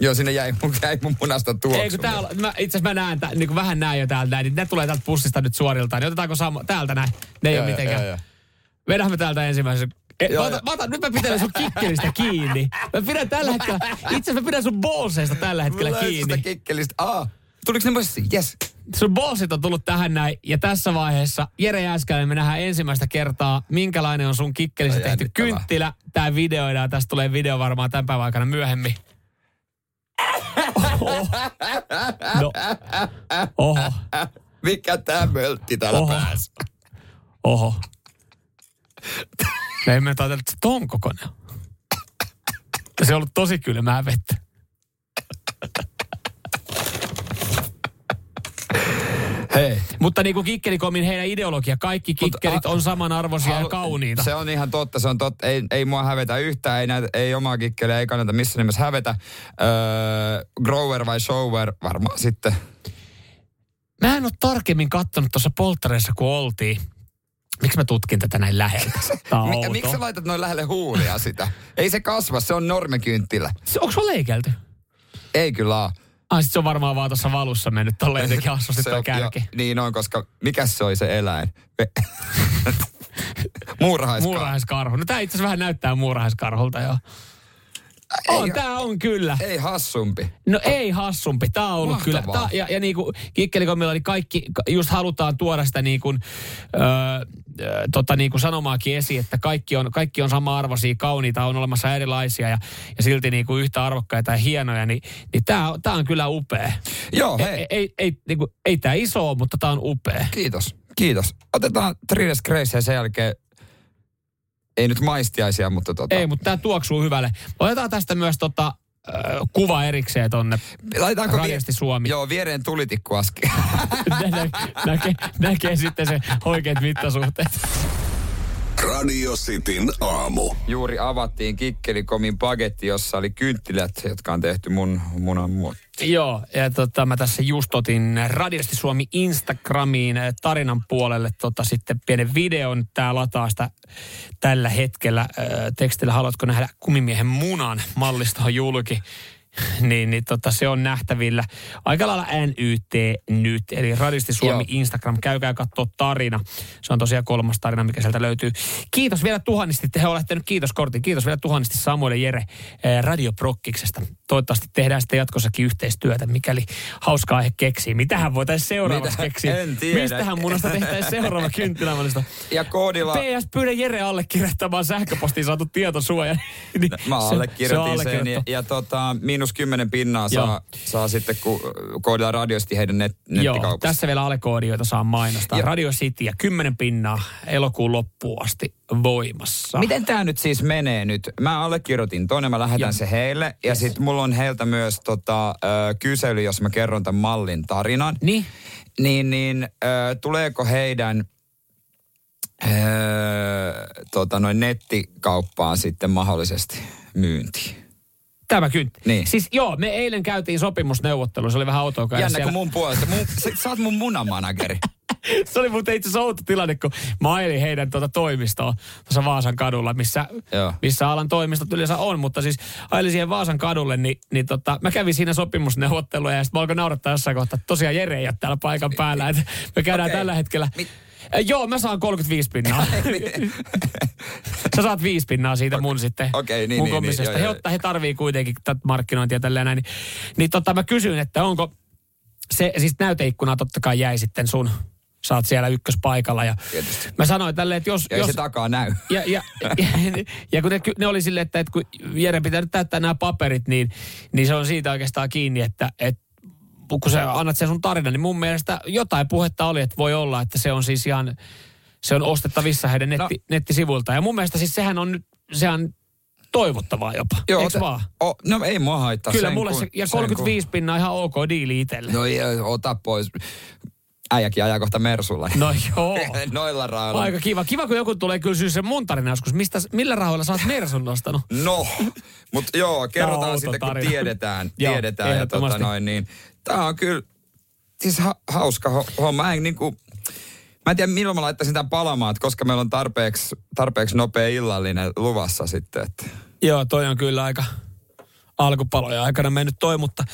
Joo, sinne jäi mun, jäi mun munasta tuoksu. Ei kun täällä, mä, itse asiassa mä näen, tä, niin kuin vähän näen jo täältä näin, niin ne tulee täältä pussista nyt suoriltaan. Niin otetaanko sama, täältä näin? Ne ei Joo, ole mitenkään. joo, joo. Vedähän me täältä ensimmäisen. E, Joo, mä otan, mä otan, nyt mä pidän sun kikkelistä kiinni. Mä pidän tällä hetkellä, itse asiassa mä pidän sun bolseista tällä hetkellä Mulla sitä kiinni. kikkelistä. Aa, tuliko ne myös? Yes. Sun bolsit on tullut tähän näin. Ja tässä vaiheessa Jere Jääskäinen me nähdään ensimmäistä kertaa, minkälainen on sun kikkelistä Ai tehty kynttilä. Tää videoidaan. Tästä tulee video varmaan tämän päivän aikana myöhemmin. Oho. No. Oho. Mikä tää möltti täällä Oho. päässä? Oho. Me emme ajatella, että se ton kokoinen on. Ja Se on ollut tosi kylmää vettä. Hei. Mutta niin kuin Kikkelikomin heidän ideologia, kaikki kikkelit a- on samanarvoisia ja kauniita. Se on ihan totta, se on totta. Ei, ei mua hävetä yhtään, ei, näitä, ei omaa kikkeliä, ei kannata missään nimessä hävetä. Öö, grower vai shower, varmaan sitten. Mä en ole tarkemmin katsonut tuossa polttareissa, kun oltiin. Miksi mä tutkin tätä näin läheltä? Miksi sä laitat noin lähelle huulia sitä? ei se kasva, se on normikynttilä. Se- Onko sulla leikelty? Ei kyllä oo. Ai sit se on varmaan vaan tuossa valussa mennyt tolleen jotenkin hassusti Se toi kärki. jo, niin on, koska mikä se oli se eläin? Muurahaiskaa. Muurahaiskarhu. No tää itse asiassa vähän näyttää muurahaiskarhulta joo. On, Ei- tää on kyllä. Ei hassumpi. No ei hassumpi. Tämä on ollut Mahtavaa. kyllä. Tää, ja, ja niin kuin Kikkelikomilla niin kaikki, just halutaan tuoda sitä niin kuin, öö, tota niin kuin sanomaakin esiin, että kaikki on, kaikki on sama-arvoisia, kauniita, on olemassa erilaisia ja, ja silti niin kuin yhtä arvokkaita ja hienoja, niin, niin tämä tää on kyllä upea. Joo, Ei, hei. ei, ei, niin kuin, ei tämä iso mutta tämä on upea. Kiitos, kiitos. Otetaan Trides Grace ja sen jälkeen, ei nyt maistiaisia, mutta tota, Ei, mutta tämä tuoksuu hyvälle. Otetaan tästä myös tota, öö, kuva erikseen tonne laitetaanko Radiosti Suomi. Joo, viereen tulitikku nä- näkee, näkee sitten se oikeat mittasuhteet. Radio Cityn aamu. Juuri avattiin Kikkelikomin paketti, jossa oli kynttilät, jotka on tehty mun munan muotti. Joo, ja tota, mä tässä just otin Radiosti Suomi Instagramiin tarinan puolelle tota, sitten pienen videon. Tää lataa sitä tällä hetkellä äh, tekstillä. Haluatko nähdä kumimiehen munan mallista on julki? niin, niin tota, se on nähtävillä aika lailla NYT nyt, eli Radisti Suomi Joo. Instagram. Käykää katsoa tarina. Se on tosiaan kolmas tarina, mikä sieltä löytyy. Kiitos vielä tuhannesti, te olette nyt kiitos kortin. Kiitos vielä tuhannesti Samuel Jere eh, Radioprokkiksesta. Toivottavasti tehdään sitten jatkossakin yhteistyötä, mikäli hauska aihe keksii. Mitähän voitaisiin seuraavaksi Mitä? keksiä? En tiedä. Mistähän munasta tehtäisiin seuraava kynttilämallista? Ja koodilla... PS, pyydä Jere allekirjoittamaan sähköpostiin saatu tietosuoja. Niin Mä se- se allekirjoitin sen ja, ja tota, miinus kymmenen pinnaa Joo. saa, saa sitten, kun koodilla radiosti heidän net, Joo, tässä vielä alekoodi, joita saa mainostaa. Joo. Radio City ja 10 pinnaa elokuun loppuun asti voimassa. Miten tämä nyt siis menee nyt? Mä allekirjoitin ton ja mä lähetän Joo. se heille. Ja Yes. sitten mulla mulla on heiltä myös tota, ö, kysely, jos mä kerron tämän mallin tarinan. Niin? Niin, niin ö, tuleeko heidän ö, tota, noin nettikauppaan sitten mahdollisesti myyntiin? Tämä kyntti. Niin. Siis joo, me eilen käytiin sopimusneuvottelu, se oli vähän outoa. Jännä siellä. mun puolesta. Mun, sä, sä oot mun munamanageri. Se oli muuten itse asiassa outo tilanne, kun mä ajelin heidän tuota toimistoa tuossa Vaasan kadulla, missä, Joo. missä alan toimistot yleensä on. Mutta siis ajelin siihen Vaasan kadulle, niin, niin tota, mä kävin siinä sopimusneuvotteluja ja sitten mä alkoin naurattaa jossain kohtaa, että tosiaan Jere ei ole täällä paikan päällä. Että me käydään Okei. tällä hetkellä. Mit- Joo, mä saan 35 pinnaa. Sä saat viisi pinnaa siitä mun sitten. Okei, niin, mun niin, niin, joo, he, joo. ottaa, he tarvii kuitenkin tätä markkinointia tälleen näin. Niin, niin tota, mä kysyin, että onko se, siis näyteikkuna totta kai jäi sitten sun, sä oot siellä ykköspaikalla. Ja Tietysti. mä sanoin tälleen, että jos... Ja jos se takaa näy. ja, ja, ja, ja kun ne, ne oli silleen, että, että kun Jere pitää nyt täyttää nämä paperit, niin, niin se on siitä oikeastaan kiinni, että, että kun sä annat sen sun tarinan, niin mun mielestä jotain puhetta oli, että voi olla, että se on siis ihan, se on ostettavissa heidän netti, no. nettisivuilta. Ja mun mielestä siis sehän on nyt, sehän toivottavaa jopa, Joo, eikö ota- vaan? O, no ei mua haittaa. Kyllä sen mulle kun- se, ja sen 35 pinnaa ihan ok diili itselle. kun- No ei, ota pois. Äijäkin ajaa kohta Mersulla. No joo. Noilla rahoilla. Aika kiva. Kiva, kun joku tulee kyllä syy sen mun tarina joskus. Mistä, millä rahoilla sä oot Mersun nostanut? No, mutta joo, kerrotaan sitten, kun tarina. tiedetään. Joo, tiedetään ja tota noin, niin tämä on kyllä siis ha- hauska ho- homma. Mä en niinku, mä en tiedä milloin mä laittaisin tämän palamaan, koska meillä on tarpeeksi, tarpeeksi nopea illallinen luvassa sitten. Että. Joo, toi on kyllä aika alkupaloja aikana mennyt toi, mutta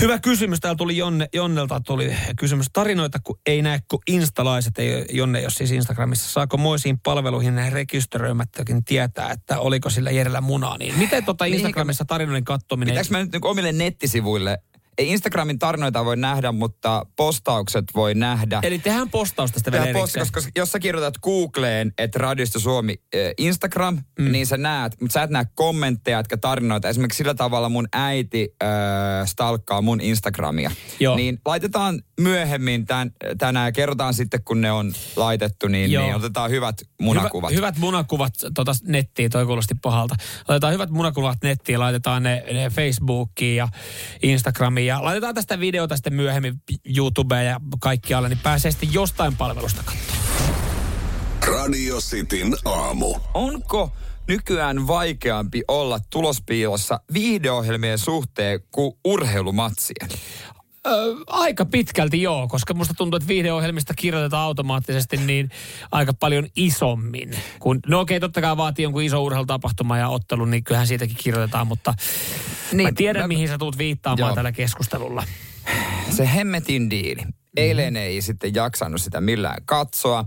hyvä kysymys. Täällä tuli Jonne, Jonnelta tuli kysymys. Tarinoita, kun ei näe kuin instalaiset, ei Jonne jos siis Instagramissa. Saako moisiin palveluihin rekisteröimättäkin tietää, että oliko sillä Jerellä munaa? Niin miten Mihinkä- Instagramissa tarinoiden kattominen? Pitääkö mä nyt niinku omille nettisivuille, ei Instagramin tarinoita voi nähdä, mutta postaukset voi nähdä. Eli tehdään postaus tästä vielä posta, koska jos sä kirjoitat Googleen, että Radiosta Suomi äh, Instagram, mm. niin sä näet, mutta sä et näe kommentteja, etkä tarinoita. Esimerkiksi sillä tavalla mun äiti äh, stalkkaa mun Instagramia. Joo. Niin laitetaan myöhemmin tän, tänään ja kerrotaan sitten, kun ne on laitettu, niin, Joo. niin otetaan hyvät munakuvat. Hyvä, hyvät munakuvat tota nettiin, toi kuulosti pahalta. Laitetaan hyvät munakuvat nettiin, laitetaan ne, ne Facebookiin ja Instagramiin ja laitetaan tästä videota sitten myöhemmin YouTubeen ja kaikkialle, niin pääsee sitten jostain palvelusta katsomaan. Radio Cityn aamu. Onko nykyään vaikeampi olla tulospiilossa viihdeohjelmien suhteen kuin urheilumatsien? Ö, aika pitkälti joo, koska musta tuntuu, että viihdeohjelmista kirjoitetaan automaattisesti niin aika paljon isommin. Kun, no okei, totta kai vaatii jonkun iso urheilutapahtuma ja ottelu, niin kyllähän siitäkin kirjoitetaan, mutta niin, mä tiedän, mä- mihin sä tulet viittaamaan Joo. tällä keskustelulla. se hemmetin diili. Eilen ei sitten jaksanut sitä millään katsoa.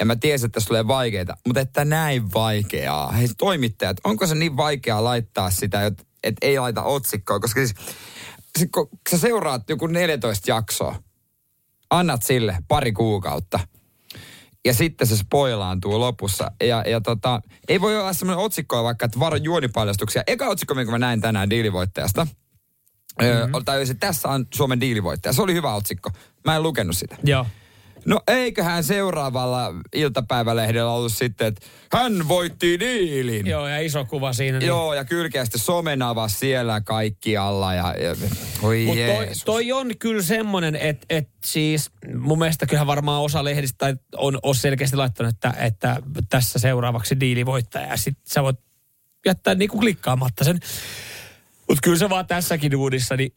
Ja mä tiesin, että tässä tulee vaikeita, mutta että näin vaikeaa. Hei toimittajat, onko se niin vaikeaa laittaa sitä, että et ei laita otsikkoa? Koska siis, siis kun sä seuraat joku 14 jaksoa, annat sille pari kuukautta. Ja sitten se spoilaantuu lopussa. Ja, ja tota, ei voi olla semmoinen otsikko vaikka, että varo juonipaljastuksia. Eka otsikko, minkä mä näin tänään diilivoittajasta, mm-hmm. tai se, tässä on Suomen diilivoittaja. Se oli hyvä otsikko. Mä en lukenut sitä. Joo. No eiköhän seuraavalla iltapäivälehdellä ollut sitten, että hän voitti diilin. Joo, ja iso kuva siinä. Niin. Joo, ja kylkeä sitten somenava siellä kaikkialla. Ja, ja oi Mutta toi, toi on kyllä semmoinen, että et siis mun mielestä kyllähän varmaan osa lehdistä on, on selkeästi laittanut, että, että tässä seuraavaksi diilivoittaja. Ja sit sä voit jättää niinku klikkaamatta sen. Mutta kyllä se vaan tässäkin uudissa, niin,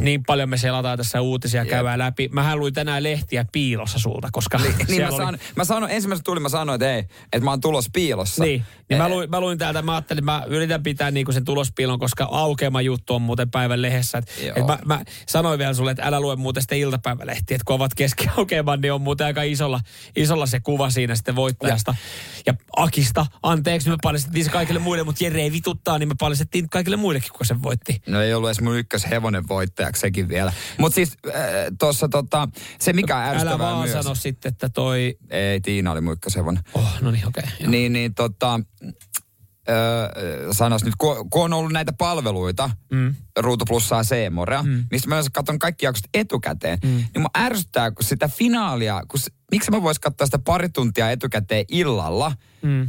niin paljon me selataan tässä uutisia, Jep. käydään läpi. Mähän luin tänään lehtiä piilossa sulta, koska Niin, niin mä, oli- sanon, mä sanon, ensimmäisestä tuli, mä sanoin, että ei, että mä oon tulos piilossa. Niin, niin mä, Eh, luin, mä luin täältä, mä ajattelin, että mä yritän pitää niinku sen tulospiilon, koska aukeama juttu on muuten päivän lehdessä. Et, Joo. et mä, mä, sanoin vielä sulle, että älä lue muuten sitten iltapäivälehtiä, että kun ovat keski aukeaman, niin on muuten aika isolla, isolla se kuva siinä sitten voittajasta. Ja Akista, anteeksi, me paljastettiin se kaikille muille, mutta Jere ei vituttaa, niin me paljastettiin kaikille muillekin, kun se voitti. No ei ollut edes mun ykköshevonen voittajaksi sekin vielä. Mutta siis äh, tuossa tota, se mikä on Älä vaan myös. sano sitten, että toi... Ei, Tiina oli mun ykköshevonen. Oh, no niin, okei. Okay, Niin, niin tota, öö, sanois nyt, kun, kun on ollut näitä palveluita, mm. Ruutu Plussaa Seemorea, mm. mistä mä katson kaikki jaksot etukäteen, mm. niin mä ärsyttää, kun sitä finaalia, kun, miksi mä vois katsoa sitä pari tuntia etukäteen illalla, mm.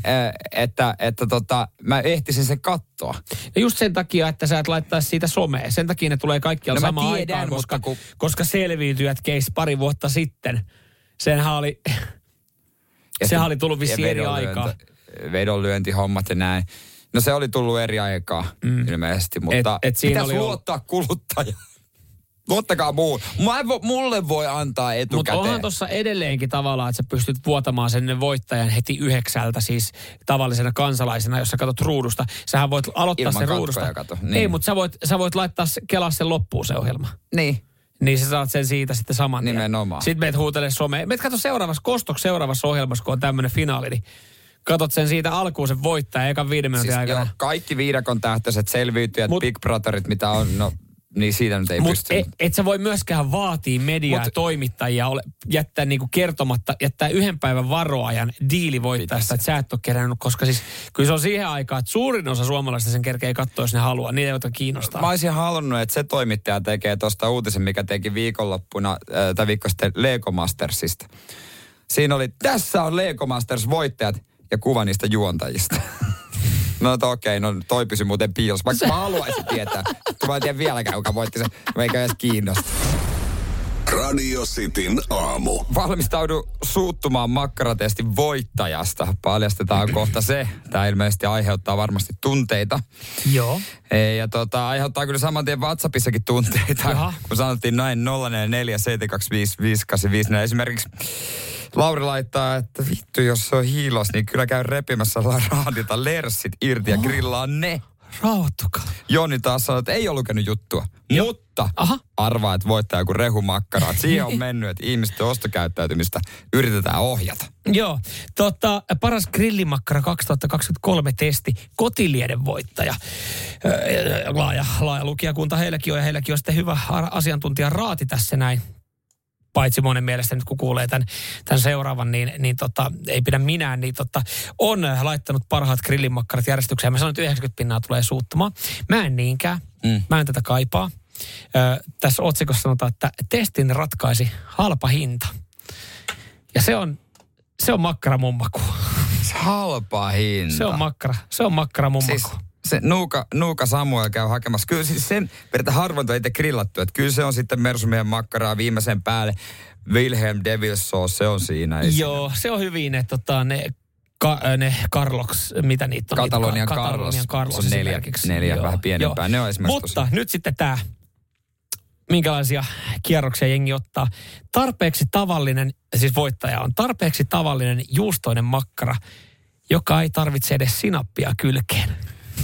että, että tota, mä ehtisin sen katsoa. Ja just sen takia, että sä et laittaa siitä somea. Sen takia ne tulee kaikkialla no samaan tiedän, aikaan, koska, kun... koska selviytyjät keis pari vuotta sitten. Senhän oli, sehän oli tullut vissiin eri aikaa vedonlyöntihommat ja näin. No se oli tullut eri aikaa mm. ilmeisesti, mutta et, et siinä pitäisi oli luottaa ollut... kuluttaja. Luottakaa muu. Vo, mulle voi antaa etukäteen. Mutta onhan tuossa edelleenkin tavallaan, että sä pystyt vuotamaan sen voittajan heti yhdeksältä, siis tavallisena kansalaisena, jos sä katsot ruudusta. Sähän voit aloittaa Ilman sen ruudusta. Kato. Niin. Ei, mutta sä voit, sä voit laittaa kelaa sen loppuun se ohjelma. Niin. Niin sä saat sen siitä sitten saman Nimenomaan. Sitten meet huutele someen. Meet katso seuraavassa, kostoksi seuraavassa ohjelmassa, kun on tämmöinen finaali, niin katot sen siitä alkuun sen voittaa ekan viiden minuutin siis aikana. Joo, kaikki viidakon tähtäiset selviytyjät, Mut, Big Brotherit, mitä on, no niin siitä nyt ei Mut pysty. Et, et sä voi myöskään vaatia mediaa Mut, toimittajia ole, jättää niinku kertomatta, jättää yhden päivän varoajan diili voittajasta, että sä et ole kerännyt, koska siis kyllä se on siihen aikaan, että suurin osa suomalaisista sen kerkee katsoa, jos ne haluaa. Niitä ei kiinnostaa. Mä olisin halunnut, että se toimittaja tekee tuosta uutisen, mikä teki viikonloppuna, äh, tai viikko sitten Lego Mastersista. Siinä oli, tässä on Lego Masters voittajat ja kuva niistä juontajista. No okei, okay, no toi pysy muuten piilossa. Vaikka mä haluaisin tietää. Mä en tiedä vieläkään, kuka voitti sen. Eikä edes kiinnosta. Radio Cityn aamu. Valmistaudu suuttumaan makkaratestin voittajasta. Paljastetaan kohta se. Tämä ilmeisesti aiheuttaa varmasti tunteita. Joo. Ja tota, aiheuttaa kyllä saman tien WhatsAppissakin tunteita. Jaha. Kun sanottiin noin 044 725 Esimerkiksi Lauri laittaa, että vittu, jos se on hiilos, niin kyllä käy repimässä raadita lersit irti ja grillaa ne. Rauhoittukaa. Joni taas sanoi, että ei ole lukenut juttua. Jo. Mutta Aha. arvaa, että voittaa joku rehumakkara. Siihen on mennyt, että ihmisten ostokäyttäytymistä yritetään ohjata. Joo. Tota, paras grillimakkara 2023 testi, kotilieden voittaja. Laaja, laaja lukijakunta heilläkin on ja heilläkin on sitten hyvä asiantuntija raati tässä näin paitsi monen mielestä nyt kun kuulee tämän, tämän seuraavan, niin, niin tota, ei pidä minään, niin tota, on laittanut parhaat grillimakkarat järjestykseen. Mä sanoin, että 90 pinnaa tulee suuttumaan. Mä en niinkään. Mm. Mä en tätä kaipaa. Ö, tässä otsikossa sanotaan, että testin ratkaisi halpa hinta. Ja se on, se on makkara mummaku. Halpa hinta. Se on makkara, se on makkara mummaku. Siis se Nuuka, Nuuka Samuel käy hakemassa. Kyllä siis sen verran harvoin on itse grillattu. Että kyllä se on sitten Mersumiehen makkaraa viimeisen päälle. Wilhelm Devil's Sauce, se on siinä. Joo, se on hyvin ne, tota, ne Ka, ne Carlox, mitä niitä on? Katalonian niitä, Carlos. Katalonian Carlos on neljä, neljä joo, vähän pienempää. Joo. Ne on esimerkiksi Mutta tosi. nyt sitten tämä, minkälaisia kierroksia jengi ottaa. Tarpeeksi tavallinen, siis voittaja on tarpeeksi tavallinen juustoinen makkara, joka ei tarvitse edes sinappia kylkeen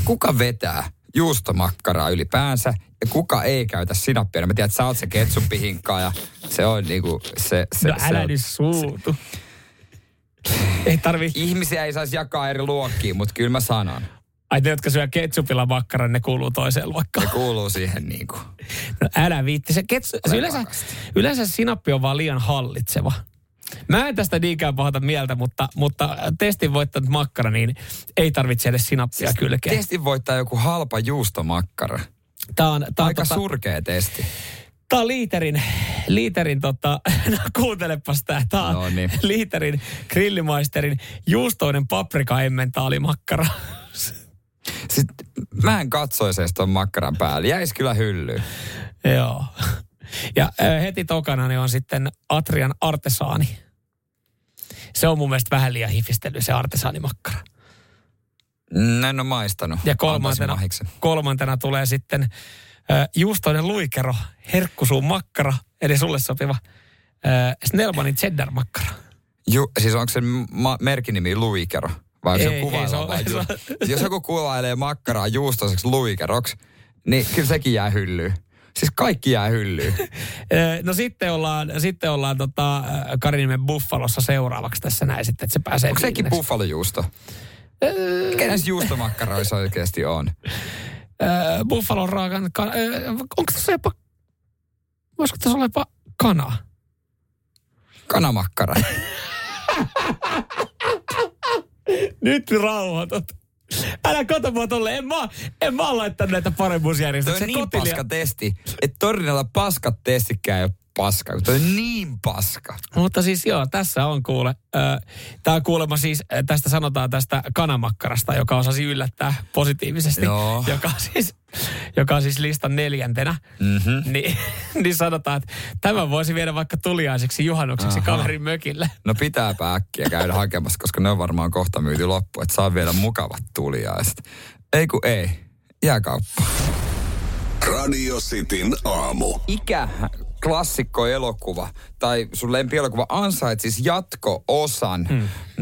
kuka vetää juustomakkaraa ylipäänsä ja kuka ei käytä sinappia. Mä tiedän, että sä oot se ketsuppihinkkaa ja se on niinku se... se no älä se, nyt suutu. Se, ei tarvi... Ihmisiä ei saisi jakaa eri luokkiin, mutta kyllä mä sanon. Ai te, jotka syö ketsupilla makkaran, ne kuuluu toiseen luokkaan. Ne kuuluu siihen niin kuin. No älä viitti. Se ketsu... se yleensä, yleensä sinappi on vaan liian hallitseva. Mä en tästä niinkään pahata mieltä, mutta, mutta testin voittanut makkara, niin ei tarvitse edes sinappia siis kylkeen. Testin voittaa joku halpa juustomakkara. Tää on, tää on Aika tota, surkea testi. Tää on liiterin, liiterin tota, no kuuntelepas tää, tää on no niin. liiterin grillimaisterin juustoinen paprika makkara. Sitten mä en katsoisi edes ton makkaran päälle. Jäisi kyllä hyllyyn. Joo. Ja heti tokana niin on sitten Atrian artesaani. Se on mun mielestä vähän liian hifistely, se artesaanimakkara. En ole maistanut. Ja kolmantena, kolmantena tulee sitten äh, juustoinen luikero, herkkusuun makkara, eli sulle sopiva äh, Snellmanin cheddar-makkara. Ju, siis onko se ma- merkinimi luikero? Vai ei, se ei, se on, vai on, Jos joku kuvailee makkaraa juustoiseksi luikeroksi, niin kyllä sekin jää hyllyyn. Siis kaikki jää hyllyyn. no sitten ollaan, sitten ollaan tota, Karinimen Buffalossa seuraavaksi tässä näin sitten, että se pääsee Onko sekin buffalojuusto? Mikä näissä juustomakkaroissa oikeasti on? Buffalon raakan, onko tässä jopa, voisiko tässä olla jopa kana? Kanamakkara. Nyt rauhoitut. Älä kato mua tolle. En mä, en mä laittanut näitä Toi paremmuusjärjestyksiä. on niin paska testi, että Torinalla paskat testikään ei ole paska. kun Toi on niin paska. Mutta siis joo, tässä on kuule. Tämä kuulemma siis, tästä sanotaan tästä kanamakkarasta, joka osasi yllättää positiivisesti. Joo. Joka siis, joka on siis listan neljäntenä. Mm-hmm. Niin, niin sanotaan, että tämän voisi viedä vaikka tuliaiseksi juhannukseksi Aha. kaverin mökille. No pitääpä äkkiä käydä hakemassa, koska ne on varmaan kohta myyty loppu, että saa vielä mukavat tuliaiset. Ei kun ei. Jääkauppa. Radio Cityn aamu. Ikä klassikkoelokuva tai sun lempielokuva ansaitsisi jatko-osan hmm. 047255854.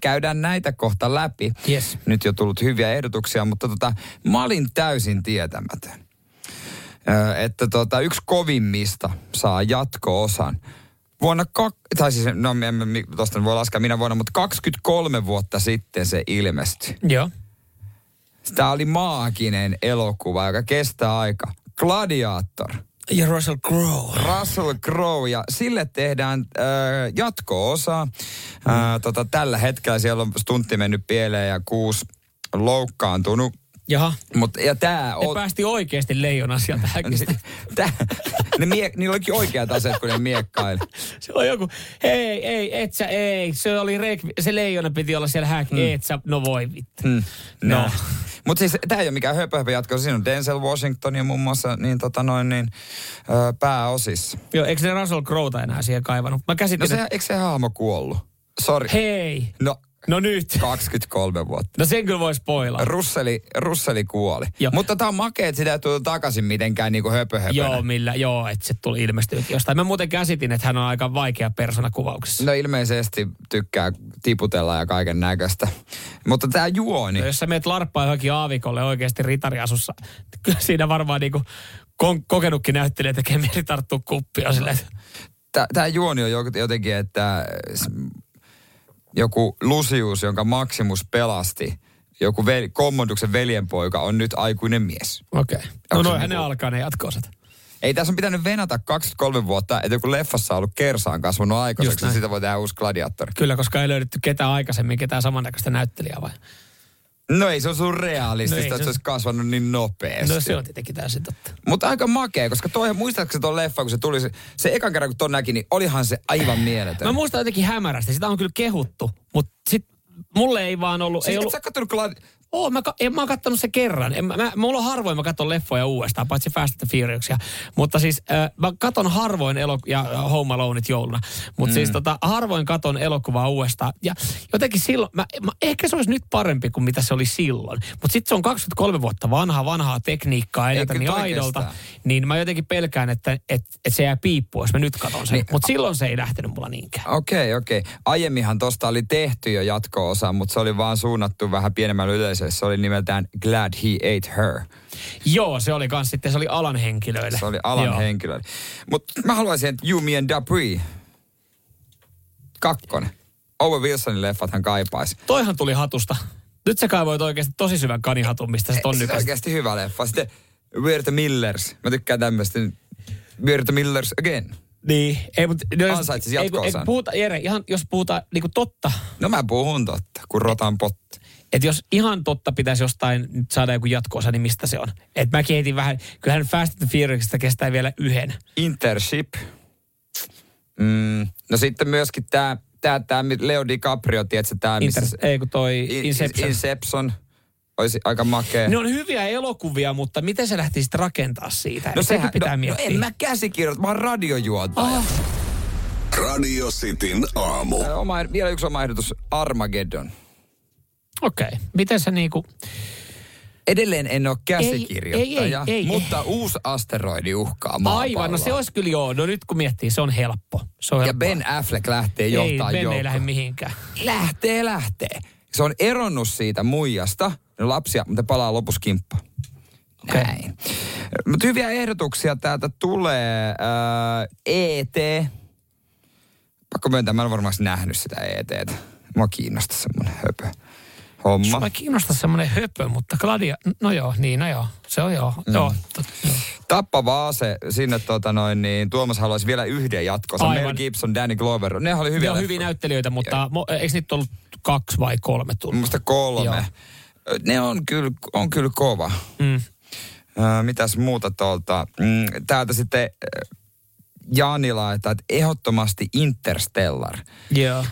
Käydään näitä kohta läpi. Yes. Nyt jo tullut hyviä ehdotuksia, mutta tota, mä olin täysin tietämätön. Ö, että tota, yksi kovimmista saa jatko-osan. Vuonna, kak, tai siis, no en mä tuosta voi laskea minä vuonna, mutta 23 vuotta sitten se ilmestyi. Joo. Tämä oli maaginen elokuva, joka kestää aika. Gladiator. Ja Russell Crowe. Russell Crowe ja sille tehdään äh, jatko-osa. Äh, tota, tällä hetkellä siellä on stuntti mennyt pieleen ja kuusi loukkaantunut. Jaha. Mut, ja tää Ne on... päästi oikeasti leijona sieltä häkistä. Tää, ne mie, niillä olikin oikeat aseet, kun ne miekkaili. Se on joku, hei, ei, et sä, ei. Se oli rek, se leijona piti olla siellä häk, mm. et sä, no voi vittu. Hmm, No. No. Mutta siis tämä ei ole mikään höpö, höpö jatko. Siinä on Denzel Washington ja muun muassa niin, tota noin, niin, ö, pääosissa. Joo, eikö se Russell Croweta enää siihen kaivannut? Mä No käsitin, se, että eikö se hahmo kuollut? Sori. hei, No, no nyt. 23 vuotta. No sen kyllä voi spoilaa. Russeli, Russeli kuoli. Joo. Mutta tämä on makea, että sitä ei tullut takaisin mitenkään niinku höpö höpönä. Joo, millä, joo, että se tuli ilmestyykin jostain. Mä muuten käsitin, että hän on aika vaikea persona kuvauksessa. No ilmeisesti tykkää tiputella ja kaiken näköistä. Mutta tämä juoni, No, jos sä meet larppaa johonkin aavikolle oikeasti ritariasussa, kyllä siinä varmaan niinku kon- kokenutkin näyttelee tekee mieli tarttua kuppia silleen, tämä juoni on jo- jotenkin, että joku Lucius, jonka Maximus pelasti, joku veli, Kommoduksen veljenpoika on nyt aikuinen mies. okei. Okay. No Onko se noinhan ne niinku- alkaa ne jatko-osat. Ei tässä on pitänyt venata 23 vuotta, että joku leffassa on ollut kersaan kasvanut aikaiseksi, ja näin. sitä voi tehdä uusi gladiatori. Kyllä, koska ei löydetty ketään aikaisemmin, ketään samannäköistä näyttelijää vai? No ei se on sun realistista, No että se- olisi kasvanut niin nopeasti. No se on tietenkin täysin totta. Mutta aika makea, koska toi, muistaakseni tuon leffa, kun se tuli, se, se ekan kerran kun ton näki, niin olihan se aivan mieletön. Mä muistan jotenkin hämärästi. Sitä on kyllä kehuttu, mutta sit mulle ei vaan ollut... siis ei ollut sä kattonut gladi... Oo, mä, en, mä oon kattonut se kerran. En, mä, mä, mulla on harvoin, mä katson leffoja uudestaan, paitsi Fast and Furiousia. Mutta siis äh, mä katon harvoin elo- ja Home Aloneit jouluna. Mutta mm. siis tota, harvoin katon elokuvaa uudestaan. Ja jotenkin silloin, mä, mä, ehkä se olisi nyt parempi kuin mitä se oli silloin. Mutta sitten se on 23 vuotta vanha, vanhaa tekniikkaa Eikö niin aidolta. kestää? Niin mä jotenkin pelkään, että et, et se jää piippuun, jos mä nyt katon sen. Niin. Mutta silloin se ei lähtenyt mulla niinkään. Okei, okei. Aiemminhan tosta oli tehty jo jatko-osa, mutta se oli vaan suunnattu vähän pienemmälle yleisölle. Se oli nimeltään Glad He Ate Her. Joo, se oli kans sitten, se oli alan henkilöille. Se oli alan Joo. henkilö. Mutta mä haluaisin, että You, Me and Dupree. Kakkonen. Owen Wilsonin leffat hän kaipaisi. Toihan tuli hatusta. Nyt sä kaivoit oikeasti tosi syvän kanihatun, mistä se on Se on oikeasti hyvä leffa. Sitten the Millers. Mä tykkään tämmöistä. The Millers again. Niin, ei, mutta... No, jos- Ansaitsisi ei, kun- ei, kun puhuta, Jere, ihan jos puhutaan niinku totta, No mä puhun totta, kun rotan potti. Että jos ihan totta pitäisi jostain nyt saada joku jatko niin mistä se on? Että mäkin heitin vähän, kyllähän Fast and Furiousista kestää vielä yhden. Intership. Mm, no sitten myöskin tämä tää, tää, Leo DiCaprio, tiedätkö, tämä Inter, ei kun toi Inception. Inception olisi aika makea. ne on hyviä elokuvia, mutta miten sä lähtisit rakentaa siitä? No sekin pitää no, miettiä. no en mä käsikirjoita, mä oon radiojuontaja. Ah, Radio Cityn aamu. Oma, vielä yksi oma ehdotus, Armageddon. Okei, okay. miten sä niinku... Edelleen en ole käsikirjoittaja, ei, ei, ei. mutta uusi asteroidi uhkaa maapalloa. Aivan, no se olisi kyllä joo. No nyt kun miettii, se on helppo. Se on Ja helppoa. Ben Affleck lähtee ei, johtaa Ben ei joukkoa. lähde mihinkään. Lähtee, lähtee. Se on eronnut siitä muijasta. No lapsia, mutta palaa lopussa kimppa. Okei. Näin. Mutta hyviä ehdotuksia täältä tulee. Äh, ET. Pakko myöntää, mä en varmaan nähnyt sitä ETtä. Mua kiinnostaa semmoinen höpö. Homma. Mä kiinnostaa semmoinen höpö, mutta Gladia, no joo, niin, no joo. Se on joo, mm. joo, tot, joo. Tappavaa se sinne tota noin, niin Tuomas haluaisi vielä yhden jatkossa. Aivan. Mel Gibson, Danny Glover. Ne oli Ne hyviä. on hyviä näyttelijöitä, mutta mo, eikö niitä ollut kaksi vai kolme tullut? Musta kolme. Joo. Ne on kyllä, on kyllä kova. Mm. Ö, mitäs muuta tuolta? Mm, täältä sitten äh, laittaa, että ehdottomasti Interstellar. Joo.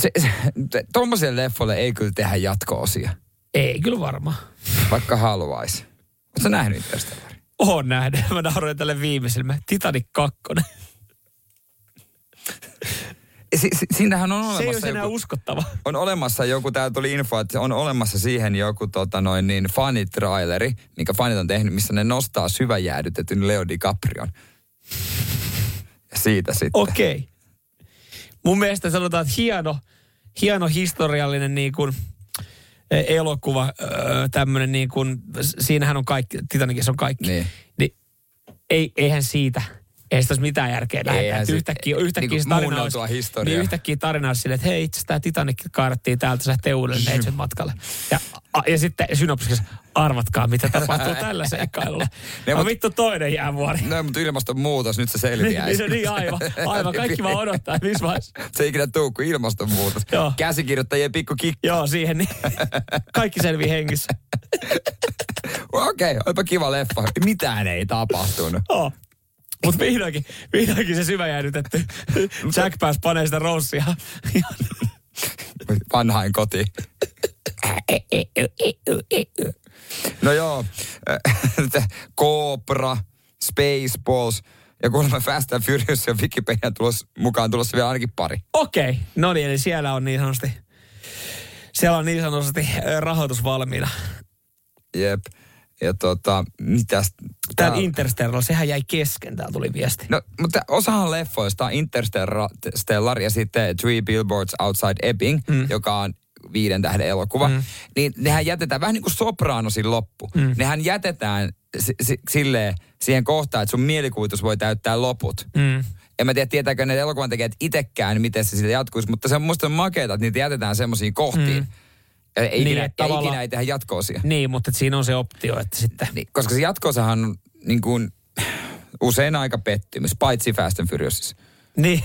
Se, se, tuommoiselle leffolle ei kyllä tehdä jatko-osia, Ei kyllä varmaan. vaikka haluaisi. Oletko nähnyt Interstellar? Oon nähnyt. Mä nauroin tälle viimeiselle. Titanic 2. Si, si, siinähän on Se ei olemassa olisi enää joku, uskottava. on olemassa joku, täällä tuli info, että on olemassa siihen joku tota noin niin fanitraileri, minkä fanit on tehnyt, missä ne nostaa syväjäädytetyn Leo DiCaprion. Ja siitä sitten. Okei. Okay. Mun mielestä sanotaan, että hieno, hieno historiallinen niin kuin, eh, elokuva, tämmöinen niin kuin, siinähän on kaikki, Titanicissa on kaikki. Niin. niin ei, eihän siitä. Ei sitä olisi mitään järkeä lähettää. Se- Yhtäkkiä, yhtäkkiä niinku se tarina muunneltua olisi, historiaa. niin yhtäkkiä tarina olisi silleen, että hei itse tämä Titanic kaadattiin täältä, sä uudelleen neitsyt matkalle. Ja, a, ja sitten synopsiksessa, arvatkaa mitä tapahtuu tällä seikkailulla. Ne, No mut- vittu toinen jäävuori. No, mutta ilmastonmuutos, nyt se selviää. niin, niin, aivan, aivan. Kaikki vaan odottaa, missä vaiheessa. Se ei ikinä tuu kuin ilmastonmuutos. Joo. Käsikirjoittajien pikku kikka. Joo, siihen niin. Kaikki selvii hengissä. Okei, okay, olipa kiva leffa. Mitään ei tapahtunut. Joo. Mutta vihdoinkin, vihdoinkin se syvä jäädytetty. Jack pääsi panee sitä roussia. Vanhain koti. No joo, Cobra, Spaceballs ja kuulemma Fast and Furious ja Wikipedian tulos, mukaan tulossa vielä ainakin pari. Okei, okay. no niin, eli siellä on niin sanotusti, siellä on niin sanotusti rahoitus valmiina. Jep. Ja tota, mitäs? Tämä tää- Interstellar, sehän jäi kesken, täällä tuli viesti. No, mutta osahan leffoista on Interstellar ja sitten Three Billboards Outside Ebbing, mm. joka on viiden tähden elokuva. Mm. Niin nehän jätetään vähän niin kuin Sopranosin loppu. Mm. Nehän jätetään si- si- silleen siihen kohtaan, että sun mielikuvitus voi täyttää loput. Mm. En mä tiedä, tietääkö ne elokuvan tekijät itsekään, miten se siitä jatkuisi, mutta se on musta makeeta, että niitä jätetään semmoisiin kohtiin. Mm. Ei Niin, ikinä, että ja tavallaan- ikinä ei tehdä jatkoosia. Niin, mutta siinä on se optio, että sitten... Niin, koska se jatkoosahan on niin kuin, usein aika pettymys, paitsi Fast and Furiousissa. Niin,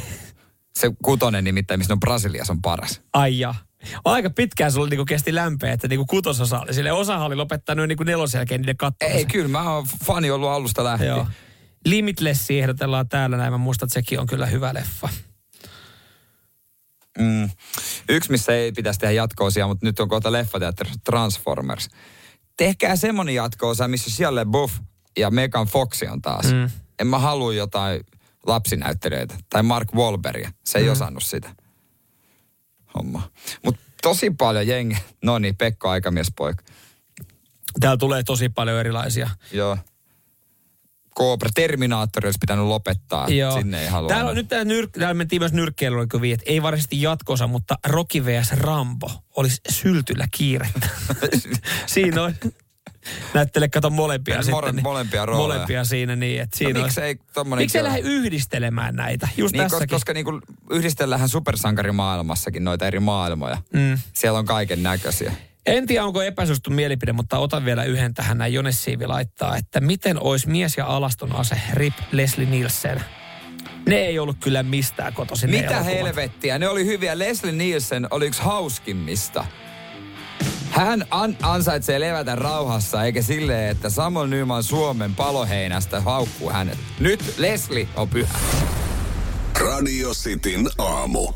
Se kutonen nimittäin, missä on Brasiliassa on paras. ai ja. Aika pitkään sulla niinku kesti lämpeä, että niinku kutososa oli. Sille osahan oli lopettanut niinku nelosen jälkeen niiden kattomisen. Ei, kyllä mä oon fani ollut alusta lähtien. Joo. Limitlessi ehdotellaan täällä näin. Mä muistan, että sekin on kyllä hyvä leffa. Mm. Yksi, missä ei pitäisi tehdä jatkoosia, mutta nyt on kohta leffateatteri Transformers. Tehkää semmonen jatkoosa, missä siellä Buff ja Megan Fox on taas. Mm. En mä halua jotain lapsinäyttelijöitä. Tai Mark Wahlbergia. Se ei mm. osannut sitä. Homma. Mutta tosi paljon jengi. No niin, Pekka Aikamiespoika. Täällä tulee tosi paljon erilaisia. Joo. Cobra Terminaattori olisi pitänyt lopettaa. Joo. Sinne ei halua. Täällä, on, nyt täällä, nyr, täällä mentiin myös nyrkkeilyllä, että ei varsinaisesti jatkosa, mutta Rocky vs. Rambo olisi syltyllä kiirettä. Siinä on. Näyttele, kato molempia Mole- sitten. niin- molempia rooleja. Molempia siinä niin, että siinä no, olisi- miksei tommonen... Miksi ei lähde yhdistelemään näitä? Just Niin, koska, tässäkin. koska niinku yhdistellään supersankarimaailmassakin noita eri maailmoja. Mm. Siellä on kaiken näköisiä. En tiedä, onko epäsuosittu mielipide, mutta otan vielä yhden tähän. Näin Jone Siivi laittaa, että miten olisi mies ja alaston ase Rip Leslie Nielsen? Ne ei ollut kyllä mistään kotoisin. ne Mitä elokuvat. helvettiä? Ne oli hyviä. Leslie Nielsen oli yksi hauskimmista. Hän an- ansaitsee levätä rauhassa, eikä silleen, että Samuel Nyman Suomen paloheinästä haukkuu hänet. Nyt Leslie on pyhä. Radio Cityn aamu.